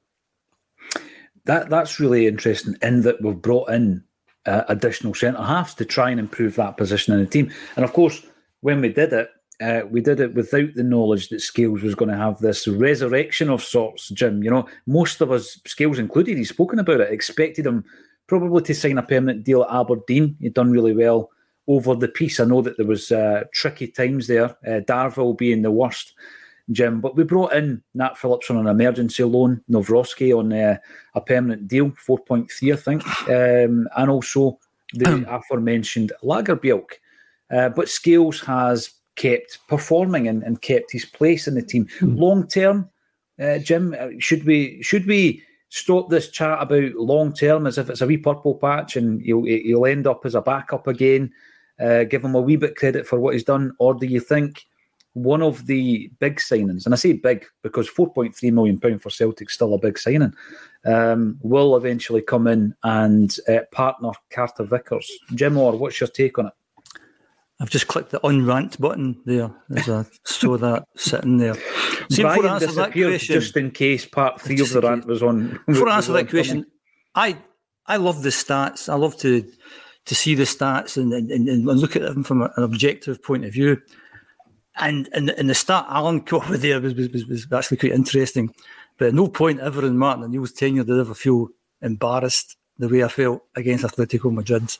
That that's really interesting in that we've brought in uh, additional centre halves to try and improve that position in the team. And of course, when we did it, uh, we did it without the knowledge that Scales was going to have this resurrection of sorts, Jim. You know, most of us, Scales included, he's spoken about it, expected him probably to sign a permanent deal at Aberdeen. He'd done really well over the piece. I know that there was uh, tricky times there, uh, Darvel being the worst. Jim. But we brought in Nat Phillips on an emergency loan, Nawrocki on uh, a permanent deal, 4.3, I think, um, and also the aforementioned Lagerbielke. Uh, but Scales has kept performing and, and, kept his place in the team. Mm. Long term, uh, Jim, uh, should we should we stop this chat about long term as if it's a wee purple patch and he'll, he'll end up as a backup again? Uh, give him a wee bit credit for what he's done, or do you think one of the big signings, and I say big because £4.3 million for Celtic still a big signing, um, will eventually come in and uh, partner Carter Vickers. Jim Orr, what's your take on it? I've just clicked the unrant button there as I saw that sitting there. See, Brian before I answer that question, just in case part three of the rant was on. Before I answer that question, I I love the stats. I love to to see the stats and, and, and look at them from an objective point of view. And in, in the start, Alan Cooper there was, was, was actually quite interesting. But at no point ever in Martin O'Neill's tenure did I ever feel embarrassed the way I felt against Atletico Madrid.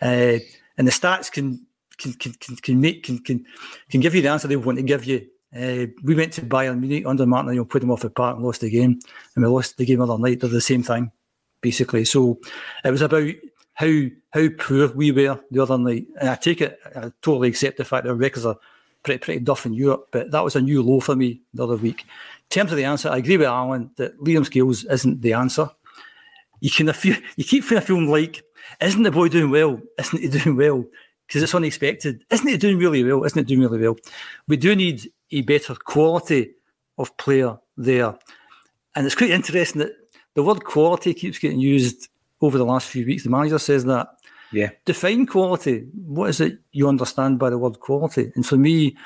Uh, and the stats can can can can, can make can, can can give you the answer they want to give you. Uh, we went to Bayern Munich under Martin O'Neill, put them off the park and lost the game, and we lost the game other night. They're the same thing, basically. So it was about how how poor we were the other night. And I take it, I totally accept the fact that our records are pretty pretty duff in Europe, but that was a new low for me the other week. In terms of the answer, I agree with Alan that Liam Scales isn't the answer. You can feel you keep feeling like, isn't the boy doing well? Isn't he doing well? Because it's unexpected. Isn't he doing really well? Isn't it doing really well? We do need a better quality of player there. And it's quite interesting that the word quality keeps getting used over the last few weeks. The manager says that yeah. Define quality. What is it you understand by the word quality? And for me,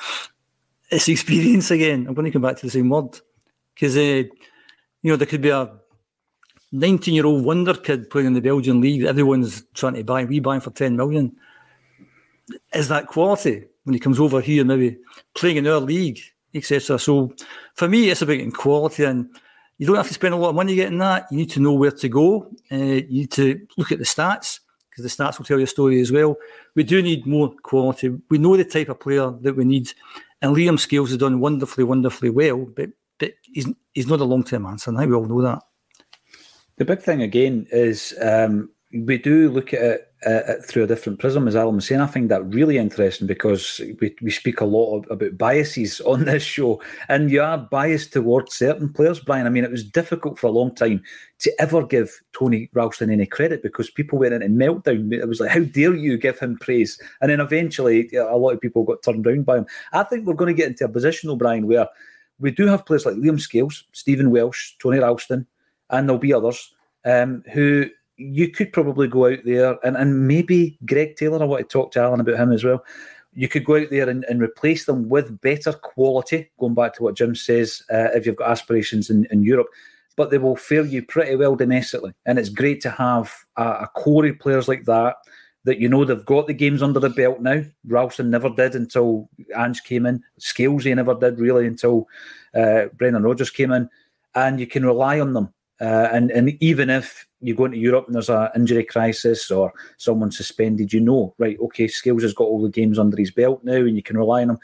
it's experience again. I'm going to come back to the same word. Because, uh, you know, there could be a 19 year old wonder kid playing in the Belgian league everyone's trying to buy. We buy for 10 million. Is that quality when he comes over here, maybe playing in our league, etc.? So for me, it's about getting quality and you don't have to spend a lot of money getting that. You need to know where to go. Uh, you need to look at the stats because the stats will tell you a story as well. We do need more quality. We know the type of player that we need, and Liam Scales has done wonderfully, wonderfully well, but but he's he's not a long term answer. Now we all know that. The big thing again is um, we do look at it uh, through a different prism, as Alan was saying. I find that really interesting because we, we speak a lot of, about biases on this show, and you are biased towards certain players, Brian. I mean, it was difficult for a long time to ever give Tony Ralston any credit because people went into meltdown. It was like, how dare you give him praise? And then eventually, a lot of people got turned around by him. I think we're going to get into a position, O'Brien, where we do have players like Liam Scales, Stephen Welsh, Tony Ralston, and there'll be others um, who you could probably go out there and, and maybe Greg Taylor, I want to talk to Alan about him as well. You could go out there and, and replace them with better quality, going back to what Jim says, uh, if you've got aspirations in, in Europe, but they will fare you pretty well domestically. And it's great to have a, a core of players like that that you know they've got the games under the belt now. Ralston never did until Ange came in. Scalesy never did really until uh, Brendan Rodgers came in. And you can rely on them. Uh, and, and even if you go into Europe and there's an injury crisis or someone suspended, you know, right, okay, Scales has got all the games under his belt now and you can rely on him.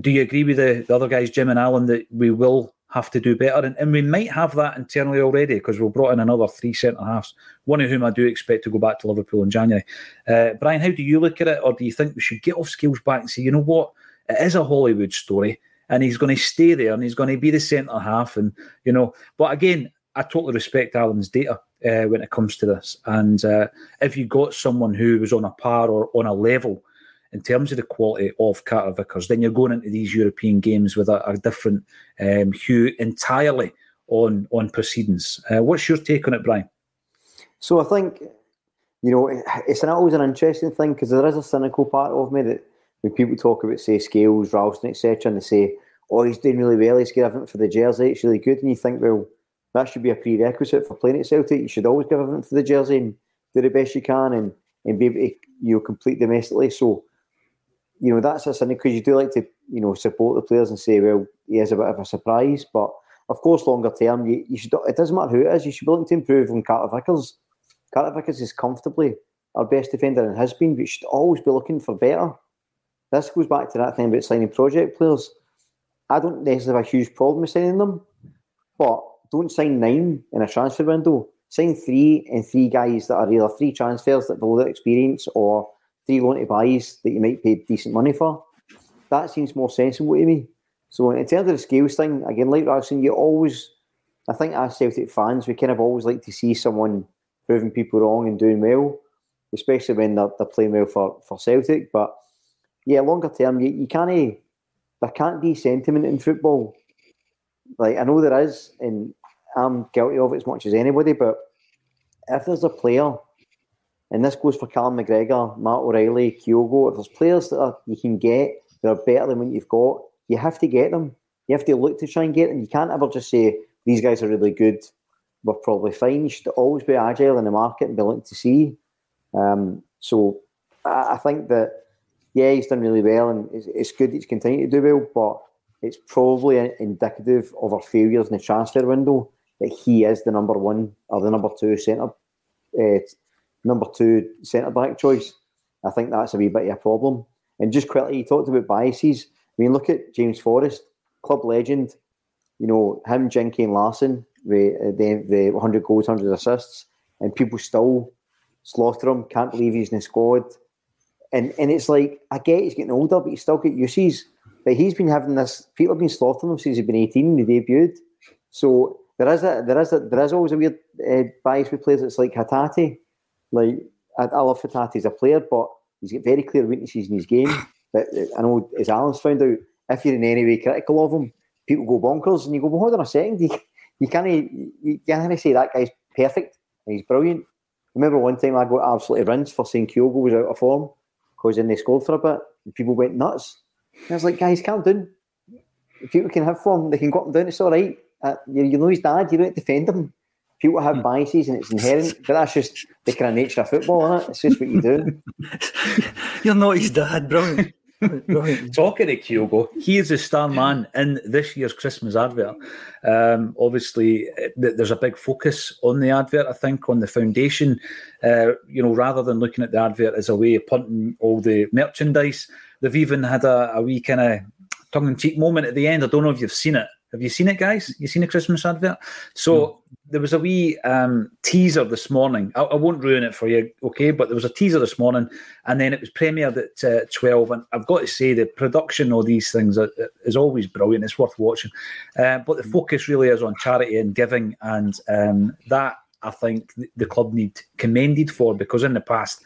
Do you agree with the, the other guys, Jim and Alan, that we will have to do better? And, and we might have that internally already because we've brought in another three centre halves, one of whom I do expect to go back to Liverpool in January. Uh, Brian, how do you look at it? Or do you think we should get off Scales back and say, you know what, it is a Hollywood story and he's going to stay there and he's going to be the centre half? And, you know, but again, I totally respect Alan's data uh, when it comes to this. And uh, if you got someone who was on a par or on a level in terms of the quality of Carter Vickers, then you're going into these European games with a, a different um, hue entirely on on proceedings. Uh, what's your take on it, Brian? So I think you know it's an, always an interesting thing because there is a cynical part of me that when people talk about say Scales, Ralston, etc., and they say, "Oh, he's doing really well. He's getting for the jersey. It's really good," and you think, well that should be a prerequisite for playing at Celtic. You should always give everything for the jersey and do the best you can and, and be able to you know complete domestically. So, you know, that's a something because you do like to, you know, support the players and say, well, he is a bit of a surprise. But of course, longer term, you, you should it doesn't matter who it is, you should be looking to improve on Carter Vickers. Carter Vickers is comfortably our best defender and has been, but you should always be looking for better. This goes back to that thing about signing project players. I don't necessarily have a huge problem with signing them, but don't sign nine in a transfer window. Sign three and three guys that are either three transfers that their experience or three loan to buys that you might pay decent money for. That seems more sensible to me. So in terms of the Scales thing, again, like I've seen, you always, I think as Celtic fans, we kind of always like to see someone proving people wrong and doing well, especially when they're, they're playing well for, for Celtic. But yeah, longer term, you, you can't, there can't be sentiment in football. Like I know there is, and I'm guilty of it as much as anybody, but if there's a player, and this goes for Callum McGregor, Matt O'Riley, Kyogo, if there's players that are, you can get that are better than what you've got, you have to get them. You have to look to try and get them. You can't ever just say, these guys are really good, we're probably fine. You should always be agile in the market and be looking to see. Um, so I, I, think that, yeah, he's done really well and it's, it's good he's continuing to do well, but it's probably indicative of our failures in the transfer window that he is the number one or the number two centre, uh, number two centre back choice. I think that's a wee bit of a problem. And just quickly, you talked about biases. I mean, look at James Forrest, club legend. You know him, Jinky and Larsson, the the, the 100 goals, 100 assists, and people still slaughter him. Can't believe he's in the squad. And and it's like I get he's getting older, but he's still got uses. But he's been having this. People have been slaughtering him since he's been 18 when he debuted. So there is a there is a there is always a weird uh, bias with players. It's like Hatate. Like I, I love Hatate as a player, but he's got very clear weaknesses in his game. But uh, I know as Alan's found out, if you're in any way critical of him, people go bonkers, and you go, "Well, hold on a second, you, you can't you can't say that guy's perfect and he's brilliant." remember one time I got absolutely rinsed for saying Kyogo was out of form because then they scored for a bit, and people went nuts. And I was like, "Guys, calm down. If people can have form, they can go up and down. It's all right." Uh, you, you know his dad. You don't defend him. People have hmm. biases and it's inherent, but that's just the kind of nature of football, isn't it? It's just what you do. You're not his dad, brilliant. Talking to Kyogo, he is a star man in this year's Christmas advert. Um, obviously, there's a big focus on the advert. I think on the foundation, uh, you know, rather than looking at the advert as a way of punting all the merchandise, they've even had a, a wee kind of tongue-in-cheek moment at the end. I don't know if you've seen it, Have you seen it, guys? You seen a Christmas advert? So there was a wee um, teaser this morning. I, I, won't ruin it for you, okay? But there was a teaser this morning, and then it was premiered at uh, twelve. And I've got to say, the production of these things are, is always brilliant. It's worth watching. Uh, but the focus really is on charity and giving, and um, that I think the club need commended for because in the past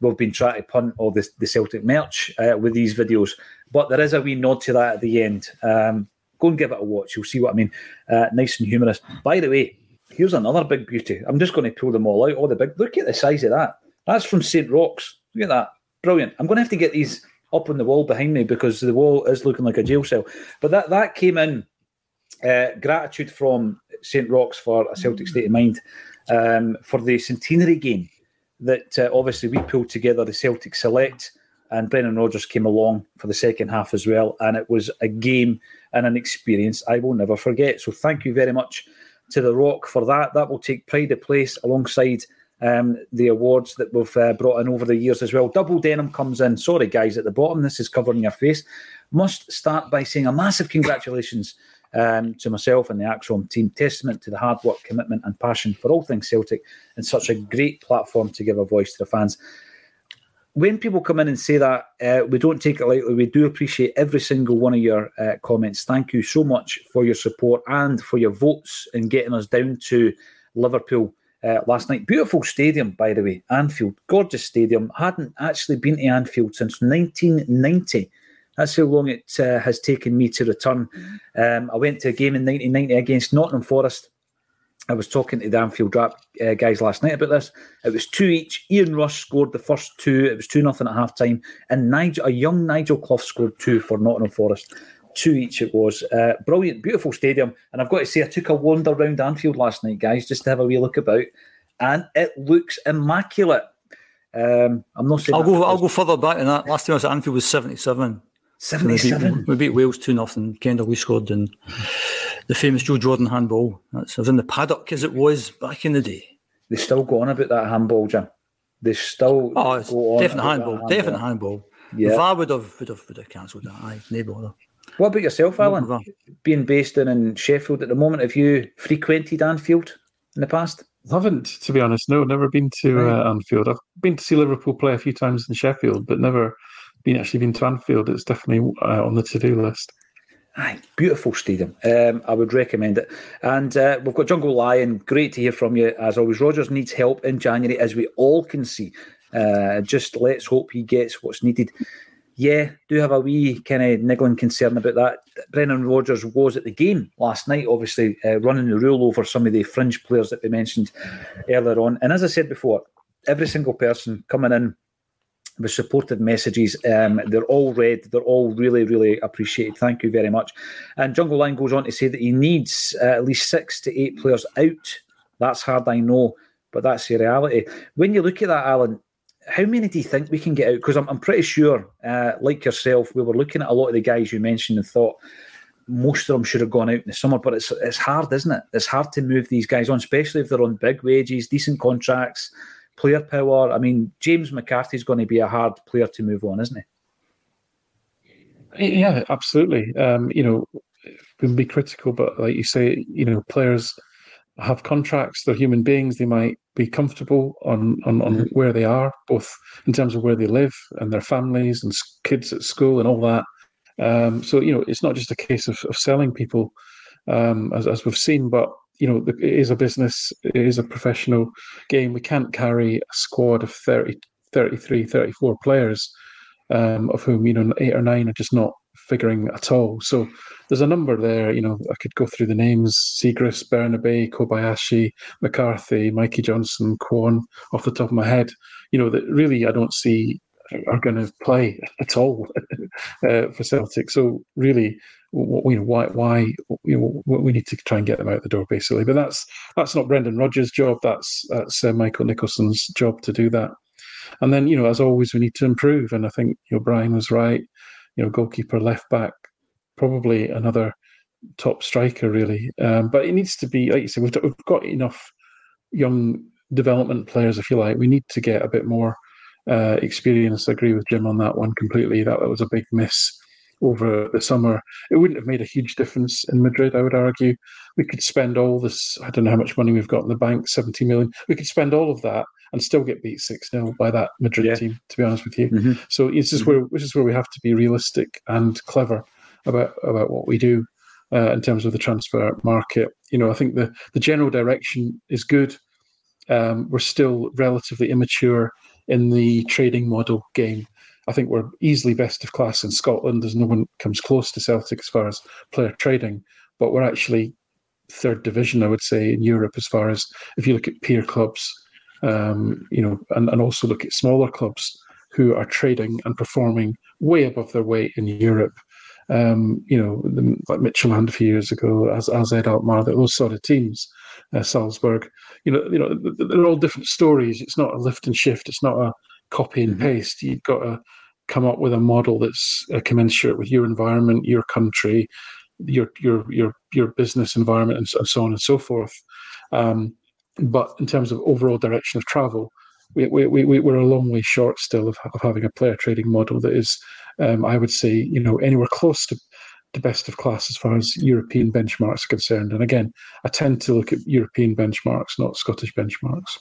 we've been trying to punt all this, the Celtic merch uh, with these videos. But there is a wee nod to that at the end. Um, go and give it a watch. You'll see what I mean. Uh, nice and humorous. By the way, here's another big beauty. I'm just going to pull them all out. All the big. Look at the size of that. That's from St. Roch's. Look at that. Brilliant. I'm going to have to get these up on the wall behind me because the wall is looking like a jail cell. But that that came in. Uh, gratitude from St. Roch's for a Celtic state of mind um, for the centenary game that uh, obviously we pulled together the Celtic Select and Brendan Rodgers came along for the second half as well. And it was a game and an experience I will never forget. So thank you very much to The Rock for that. That will take pride of place alongside um, the awards that we've uh, brought in over the years as well. Double Denim comes in. Sorry, guys, at the bottom, this is covering your face. Must start by saying a massive congratulations um, to myself and the ACSOM team. Testament to the hard work, commitment, and passion for all things Celtic, and such a great platform to give a voice to the fans. When people come in and say that, uh, we don't take it lightly. We do appreciate every single one of your uh, comments. Thank you so much for your support and for your votes in getting us down to Liverpool uh, last night. Beautiful stadium, by the way, Anfield. Gorgeous stadium. Hadn't actually been to Anfield since 1990. That's how long it uh, has taken me to return. Um, I went to a game in 1990 against Nottingham Forest. I was talking to the Anfield Wrap uh, guys last night about this. It was two each. Ian Rush scored the first two. It was two nothing at half time, and Nigel, a young Nigel Clough scored two for Nottingham Forest. Two each it was. Uh, brilliant, beautiful stadium. And I've got to say, I took a wander around Anfield last night, guys, just to have a wee look about, and it looks immaculate. Um, I'm not saying. I'll go. I'll go further back than that. Last time I was at Anfield was '77. 77. We beat, Wales 2 nothing. Kendall, we scored in the famous Joe Jordan handball. That's, I was in the paddock as it was back in the day. They still go on about that handball, Jim. They still oh, it's definite handball, handball, definite handball. Yeah. VAR would have would have, would have cancelled that. Aye, no bother. What about yourself, Alan? Being based in, in Sheffield at the moment, have you frequented Anfield in the past? I haven't, to be honest. No, never been to uh, Anfield. I've been to see Liverpool play a few times in Sheffield, but never been actually been to Anfield, it's definitely uh, on the to do list. Aye, beautiful stadium. Um, I would recommend it. And uh, we've got Jungle Lion. Great to hear from you as always. Rodgers needs help in January, as we all can see. Uh, just let's hope he gets what's needed. Yeah, do have a wee kind of niggling concern about that. Brendan Rodgers was at the game last night, obviously uh, running the rule over some of the fringe players that we mentioned earlier on. And as I said before, every single person coming in with supportive messages. Um, they're all read. They're all really, really appreciated. Thank you very much. And Jungle Line goes on to say that he needs uh, at least six to eight players out. That's hard, I know, but that's the reality. When you look at that, Alan, how many do you think we can get out? Because I'm, I'm pretty sure, uh, like yourself, we were looking at a lot of the guys you mentioned and thought most of them should have gone out in the summer. But it's it's hard, isn't it? It's hard to move these guys on, especially if they're on big wages, decent contracts player power. I mean, James McCarthy's going to be a hard player to move on, isn't he? Yeah, absolutely. Um, you know, we can be critical, but like you say, you know, players have contracts. They're human beings. They might be comfortable on on, on mm-hmm. where they are, both in terms of where they live and their families and kids at school and all that. Um, so you know, it's not just a case of, of selling people, um, as as we've seen, but you know, it is a business, it is a professional game. We can't carry a squad of 30, 33, 34 players, um, of whom, you know, eight or nine are just not figuring at all. So there's a number there. You know, I could go through the names Siegrist, Bernabei, Kobayashi, McCarthy, Mikey Johnston, Kwon off the top of my head, you know, that really I don't see are going to play at all uh, for Celtic. So really, you know, why why you know we need to try and get them out the door basically. But that's that's not Brendan Rodgers' job. That's that's uh, Michael Nicholson's job to do that. And then you know, as always, we need to improve. And I think you know Brian was right. You know, goalkeeper, left back, probably another top striker really. Um, but it needs to be like you said. We've, we've got enough young development players, if you like. We need to get a bit more uh, experience. I agree with Jim on that one completely. That, that was a big miss over the summer, it wouldn't have made a huge difference in Madrid, I would argue. We could spend all this, I don't know how much money we've got in the bank, 70 million. We could spend all of that and still get beat 6 0 by that Madrid yeah. team, to be honest with you. Mm-hmm. So this is, mm-hmm. where, this is where we have to be realistic and clever about, about what we do. Uh, in terms of the transfer market, you know, I think the, the general direction is good. Um, we're still relatively immature in the trading model game. I think we're easily best of class in Scotland. There's no one comes close to Celtic as far as player trading, but we're actually third division, I would say, in Europe as far as if you look at peer clubs, um, you know, and, and also look at smaller clubs who are trading and performing way above their weight in Europe. Um, you know, the, like Midtjylland a few years ago, as AZ Alkmaar, those sort of teams, uh, Salzburg. You know, you know, they're all different stories. It's not a lift and shift. It's not a copy and mm-hmm. paste. You've got to come up with a model that's uh, commensurate with your environment, your country, your your your your business environment, and so, and so on and so forth. Um, but in terms of overall direction of travel, we, we, we, we're a long way short still of, of having a player trading model that is, um, I would say, you know, anywhere close to the best of class as far as European benchmarks are concerned. And again, I tend to look at European benchmarks, not Scottish benchmarks.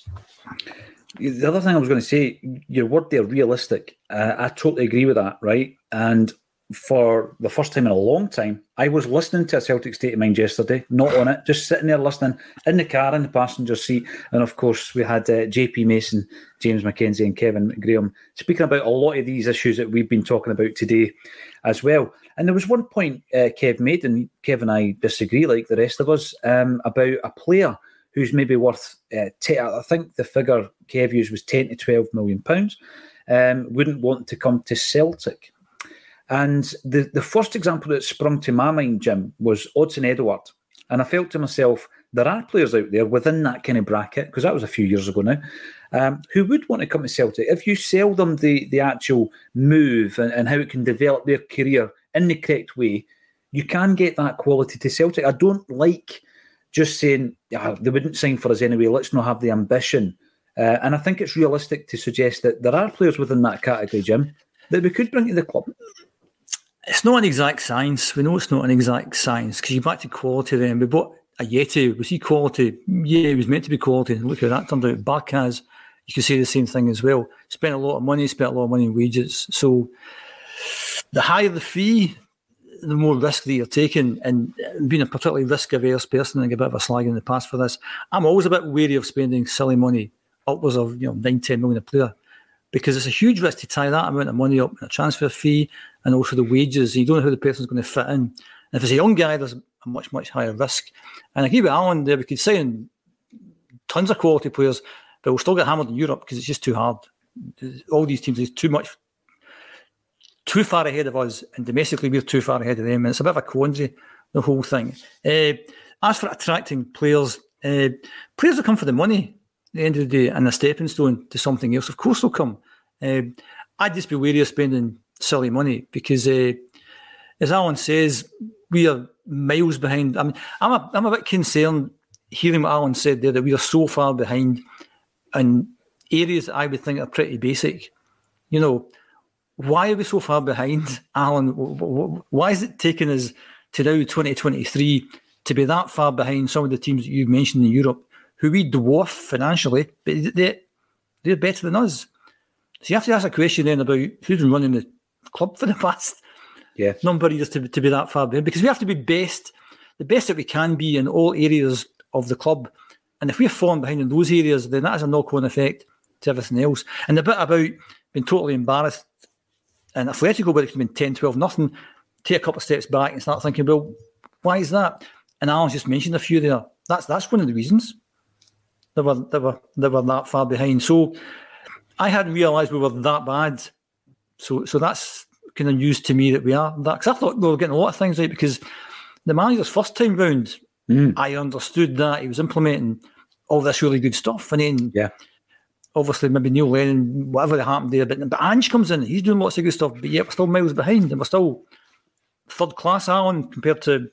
The other thing I was going to say, your word there, realistic. Uh, I totally agree with that, right? And for the first time in a long time, I was listening to a Celtic State of Mind yesterday, not on it, just sitting there listening in the car in the passenger seat. And of course, we had uh, JP Mason, James McKenzie, and Kevin Graham speaking about a lot of these issues that we've been talking about today as well. And there was one point uh, Kev made, and Kev and I disagree, like the rest of us, um, about a player who's maybe worth, uh, t- I think the figure Kev used was 10 to 12 million pounds, um, wouldn't want to come to Celtic. And the, the first example that sprung to my mind, Jim, was Odsonne Edouard. And I felt to myself, there are players out there within that kind of bracket, because that was a few years ago now, um, who would want to come to Celtic. If you sell them the, the actual move and, and how it can develop their career in the correct way, you can get that quality to Celtic. I don't like just saying yeah, they wouldn't sign for us anyway. Let's not have the ambition. Uh, and I think it's realistic to suggest that there are players within that category, Jim, that we could bring to the club. It's not an exact science. We know it's not an exact science because you back to quality then. We bought Ajeti. Was he quality? Yeah, he was meant to be quality. Look how that turned out. Barkas, you can say the same thing as well. Spent a lot of money, spent a lot of money in wages. So the higher the fee, the more risk that you're taking. And being a particularly risk averse person, and a bit of a slag in the past for this, I'm always a bit wary of spending silly money upwards of you know nine, ten million a player. Because it's a huge risk to tie that amount of money up in a transfer fee and also the wages. You don't know how the person's going to fit in. And if it's a young guy, there's a much, much higher risk. And I agree with Alan there, we could sign tons of quality players, but we'll still get hammered in Europe because it's just too hard. All these teams, is too much too far ahead of us, and domestically we're too far ahead of them. And it's a bit of a quandary, the whole thing. Uh, as for attracting players, uh, players will come for the money at the end of the day and a stepping stone to something else. Of course they'll come. Uh, I'd just be wary of spending silly money because, as Alan says, we are miles behind. I mean, I'm a, I'm a bit concerned hearing what Alan said there that we are so far behind in areas that I would think are pretty basic. You know, why are we so far behind, Alan? Why is it taking us to now 2023 to be that far behind some of the teams that you've mentioned in Europe, who we dwarf financially, but they, they're better than us? So you have to ask a question then about who's been running the club for the past yeah. number of years to, to be that far behind, because we have to be best, the best that we can be in all areas of the club. And if we're falling behind in those areas, then that has a knock on effect to everything else. And the bit about being totally embarrassed and Atletico, where it could have been 10, 12, nothing, take a couple of steps back and start thinking, well, why is that? And Alan's just mentioned a few there. That's that's one of the reasons they were they were they were that far behind. So I hadn't realised we were that bad. So so that's kind of news to me that we are that. Because I thought we were getting a lot of things right because the manager's first time round, mm. I understood that he was implementing all this really good stuff, and then yeah obviously maybe Neil Lennon, whatever happened there, but but Ange comes in, he's doing lots of good stuff, but yet we're still miles behind, and we're still third class, Alan, compared to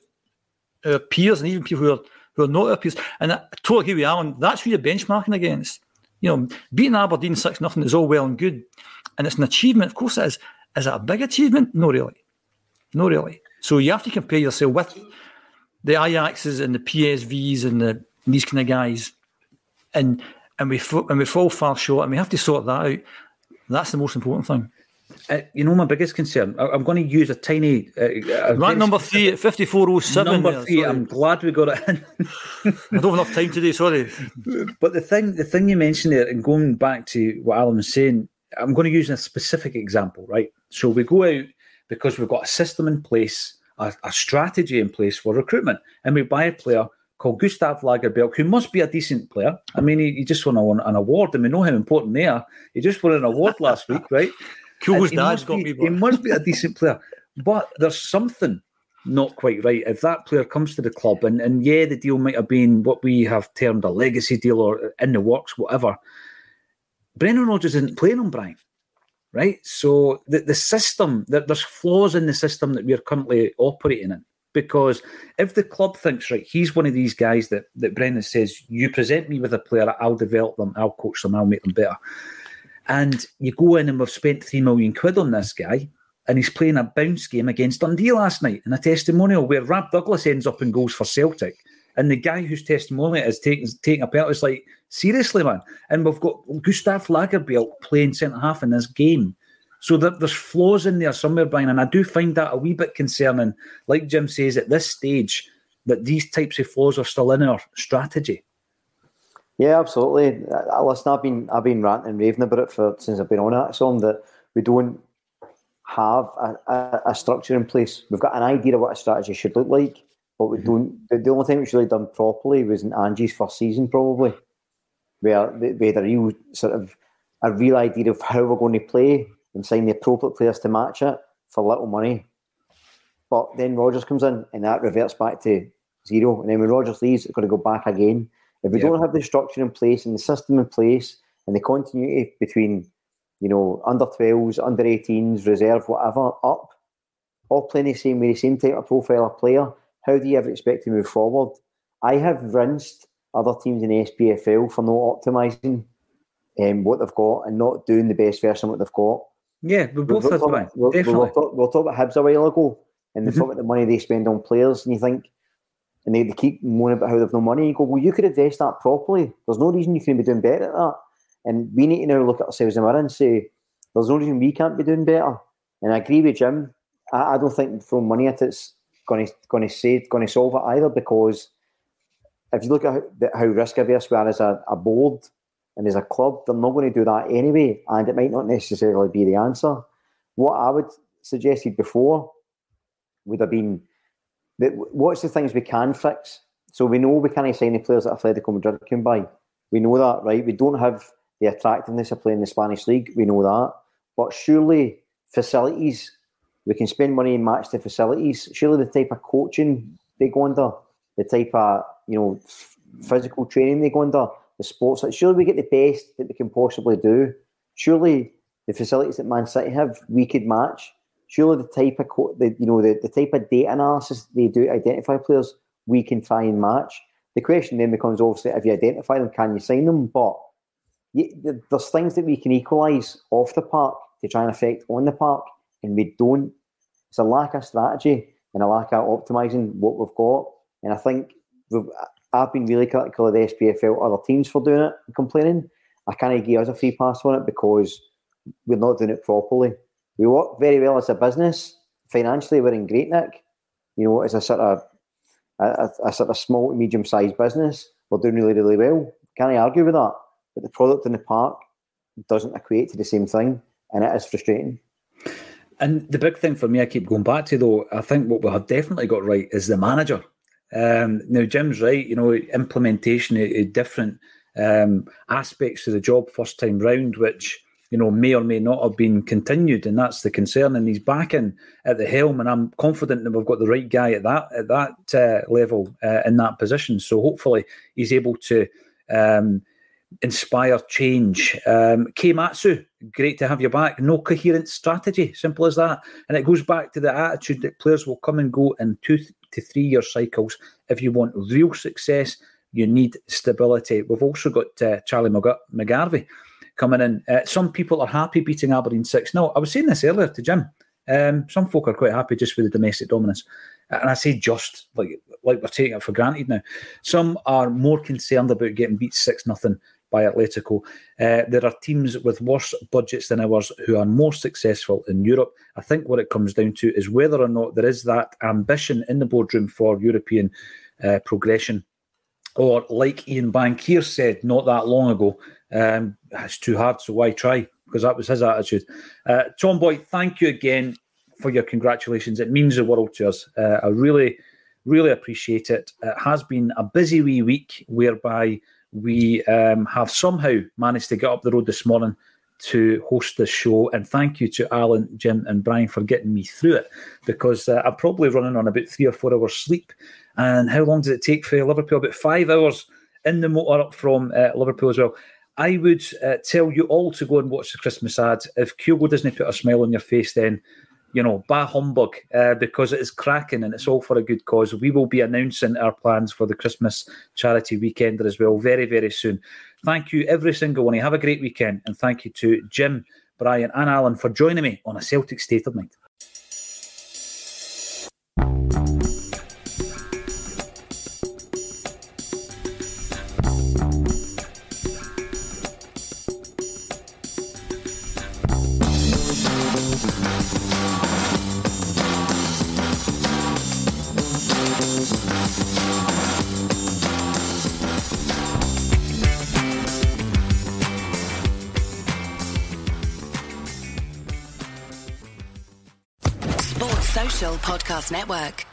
our peers and even people who are who are not our peers. And I totally agree with Alan. That's who you're benchmarking against. You know, beating Aberdeen six nothing is all well and good, and it's an achievement. Of course, it is. Is it a big achievement? No, really. No, really. So you have to compare yourself with the Ajaxes and the PSVs and the these kind of guys, and and we and we fall far short, and we have to sort that out. That's the most important thing. Uh, you know, my biggest concern. I, am going to use a tiny. Uh, right, number three at fifty four oh seven. Number there, three. Sorry. I'm glad we got it in. I don't have enough time today. Sorry. But the thing, the thing you mentioned there, and going back to what Alan was saying, I'm going to use a specific example. Right. So we go out because we've got a system in place, a, a strategy in place for recruitment, and we buy a player called Gustav Lagerbielke, who must be a decent player. I mean, he, he just won a, an award, and we know how important they are. He just won an award last week, right? Cool's dad's got be, He must be a decent player. But there's something not quite right. If that player comes to the club, and, and yeah, the deal might have been what we have termed a legacy deal or in the works, whatever. Brendan Rodgers isn't playing on Brian, right? So the, the system, that there's flaws in the system that we're currently operating in. Because if the club thinks, right, he's one of these guys that, that Brendan says, you present me with a player, I'll develop them, I'll coach them, I'll make them better. And you go in and we've spent three million quid on this guy, and he's playing a bounce game against Dundee last night in a testimonial where Rab Douglas ends up in goals for Celtic. And the guy whose testimonial is taking taking a penalty is like, seriously, man. And we've got Gustav Lagerbielke playing centre half in this game. So that there's flaws in there somewhere, Brian, and I do find that a wee bit concerning. Like Jim says, at this stage, that these types of flaws are still in our strategy. Yeah, absolutely. Uh, listen, I've been I've been ranting and raving about it for since I've been on that song that we don't have a, a, a, structure in place. We've got an idea of what a strategy should look like, but we mm-hmm. don't. The, the, only thing it's really done properly was in Ange's first season, probably, where we had a real sort of a real idea of how we're going to play and sign the appropriate players to match it for little money. But then Rodgers comes in and that reverts back to zero. And then when Rodgers leaves, it's going to go back again. If we don't have the structure in place and the system in place and the continuity between, you know, under 12s, under 18s, reserve, whatever, up, all playing the same way, the same type of profile of player, how do you ever expect to move forward? I have rinsed other teams in the SPFL for not optimising um, what they've got and not doing the best version of what they've got. Yeah, we both had that. We'll, talk, we'll talk about Hibs a while ago and they mm-hmm. talk about the money they spend on players, and you think, and they, they keep moaning about how they've no money. You go, well, you could invest that properly. There's no reason you can be doing better at that. And we need to now look at ourselves in the mirror and say, there's no reason we can't be doing better. And I agree with Jim. I, I don't think throwing money at it's going to going to save going to solve it either because if you look at how, how risk averse we are as a, a board and as a club, they're not going to do that anyway, and it might not necessarily be the answer. What I would suggested before would have been that what's the things we can fix? So we know we can't sign the players that Atletico Madrid can buy. We know that, right? We don't have the attractiveness of playing the Spanish league. We know that. But surely facilities, we can spend money and match the facilities. Surely the type of coaching they go under, the type of you know physical training they go under, the sports. Surely we get the best that we can possibly do. Surely the facilities that Man City have, we could match surely the type of co- the you know the, the type of data analysis they do identify players we can try and match. The question then becomes obviously if you identify them, can you sign them? But you, there's things that we can equalise off the park to try and affect on the park, and we don't. It's a lack of strategy and a lack of optimising what we've got. And I think I've been really critical of the SPFL, other teams for doing it and complaining. I can't give us a free pass on it because we're not doing it properly we work very well as a business. Financially, we're in great nick. You know, as a sort of a, a sort of small to medium sized business, we're doing really, really well. Can't I argue with that? But the product in the park doesn't equate to the same thing, and it is frustrating. And the big thing for me, I keep going back to though, I think what we have definitely got right is the manager. Um, now, Jim's right, you know, implementation of, different um, aspects of the job first time round, which you know, may or may not have been continued, and that's the concern. And he's back in at the helm, and I'm confident that we've got the right guy at that at that uh, level uh, in that position. So hopefully he's able to um, inspire change. Um, K Matsu, great to have you back. No coherent strategy, simple as that. And it goes back to the attitude that players will come and go in two to three year cycles. If you want real success, you need stability. We've also got uh, Charlie McGarvey coming in. Uh, some people are happy beating Aberdeen 6 0. I was saying this earlier to Jim. Um, some folk are quite happy just with the domestic dominance. And I say just, like like we're taking it for granted now. Some are more concerned about getting beat 6 nothing by Atletico. Uh, there are teams with worse budgets than ours who are more successful in Europe. I think what it comes down to is whether or not there is that ambition in the boardroom for European uh, progression. Or, like Ian Bankier said not that long ago, um, it's too hard, so why try? Because that was his attitude. Uh, Tom Boy, thank you again for your congratulations. It means the world to us. Uh, I really, really appreciate it. It has been a busy wee week whereby we um, have somehow managed to get up the road this morning to host this show. And thank you to Alan, Jim, and Brian for getting me through it because uh, I'm probably running on about three or four hours sleep. And how long does it take for Liverpool? About five hours in the motor up from uh, Liverpool as well. I would uh, tell you all to go and watch the Christmas ad. If Kyogo doesn't put a smile on your face, then you know, bah humbug, uh, because it is cracking and it's all for a good cause. We will be announcing our plans for the Christmas charity weekend as well very, very soon. Thank you, every single one. You have a great weekend. And thank you to Jim, Brian, and Alan for joining me on a Celtic State of Mind. Podcast Network.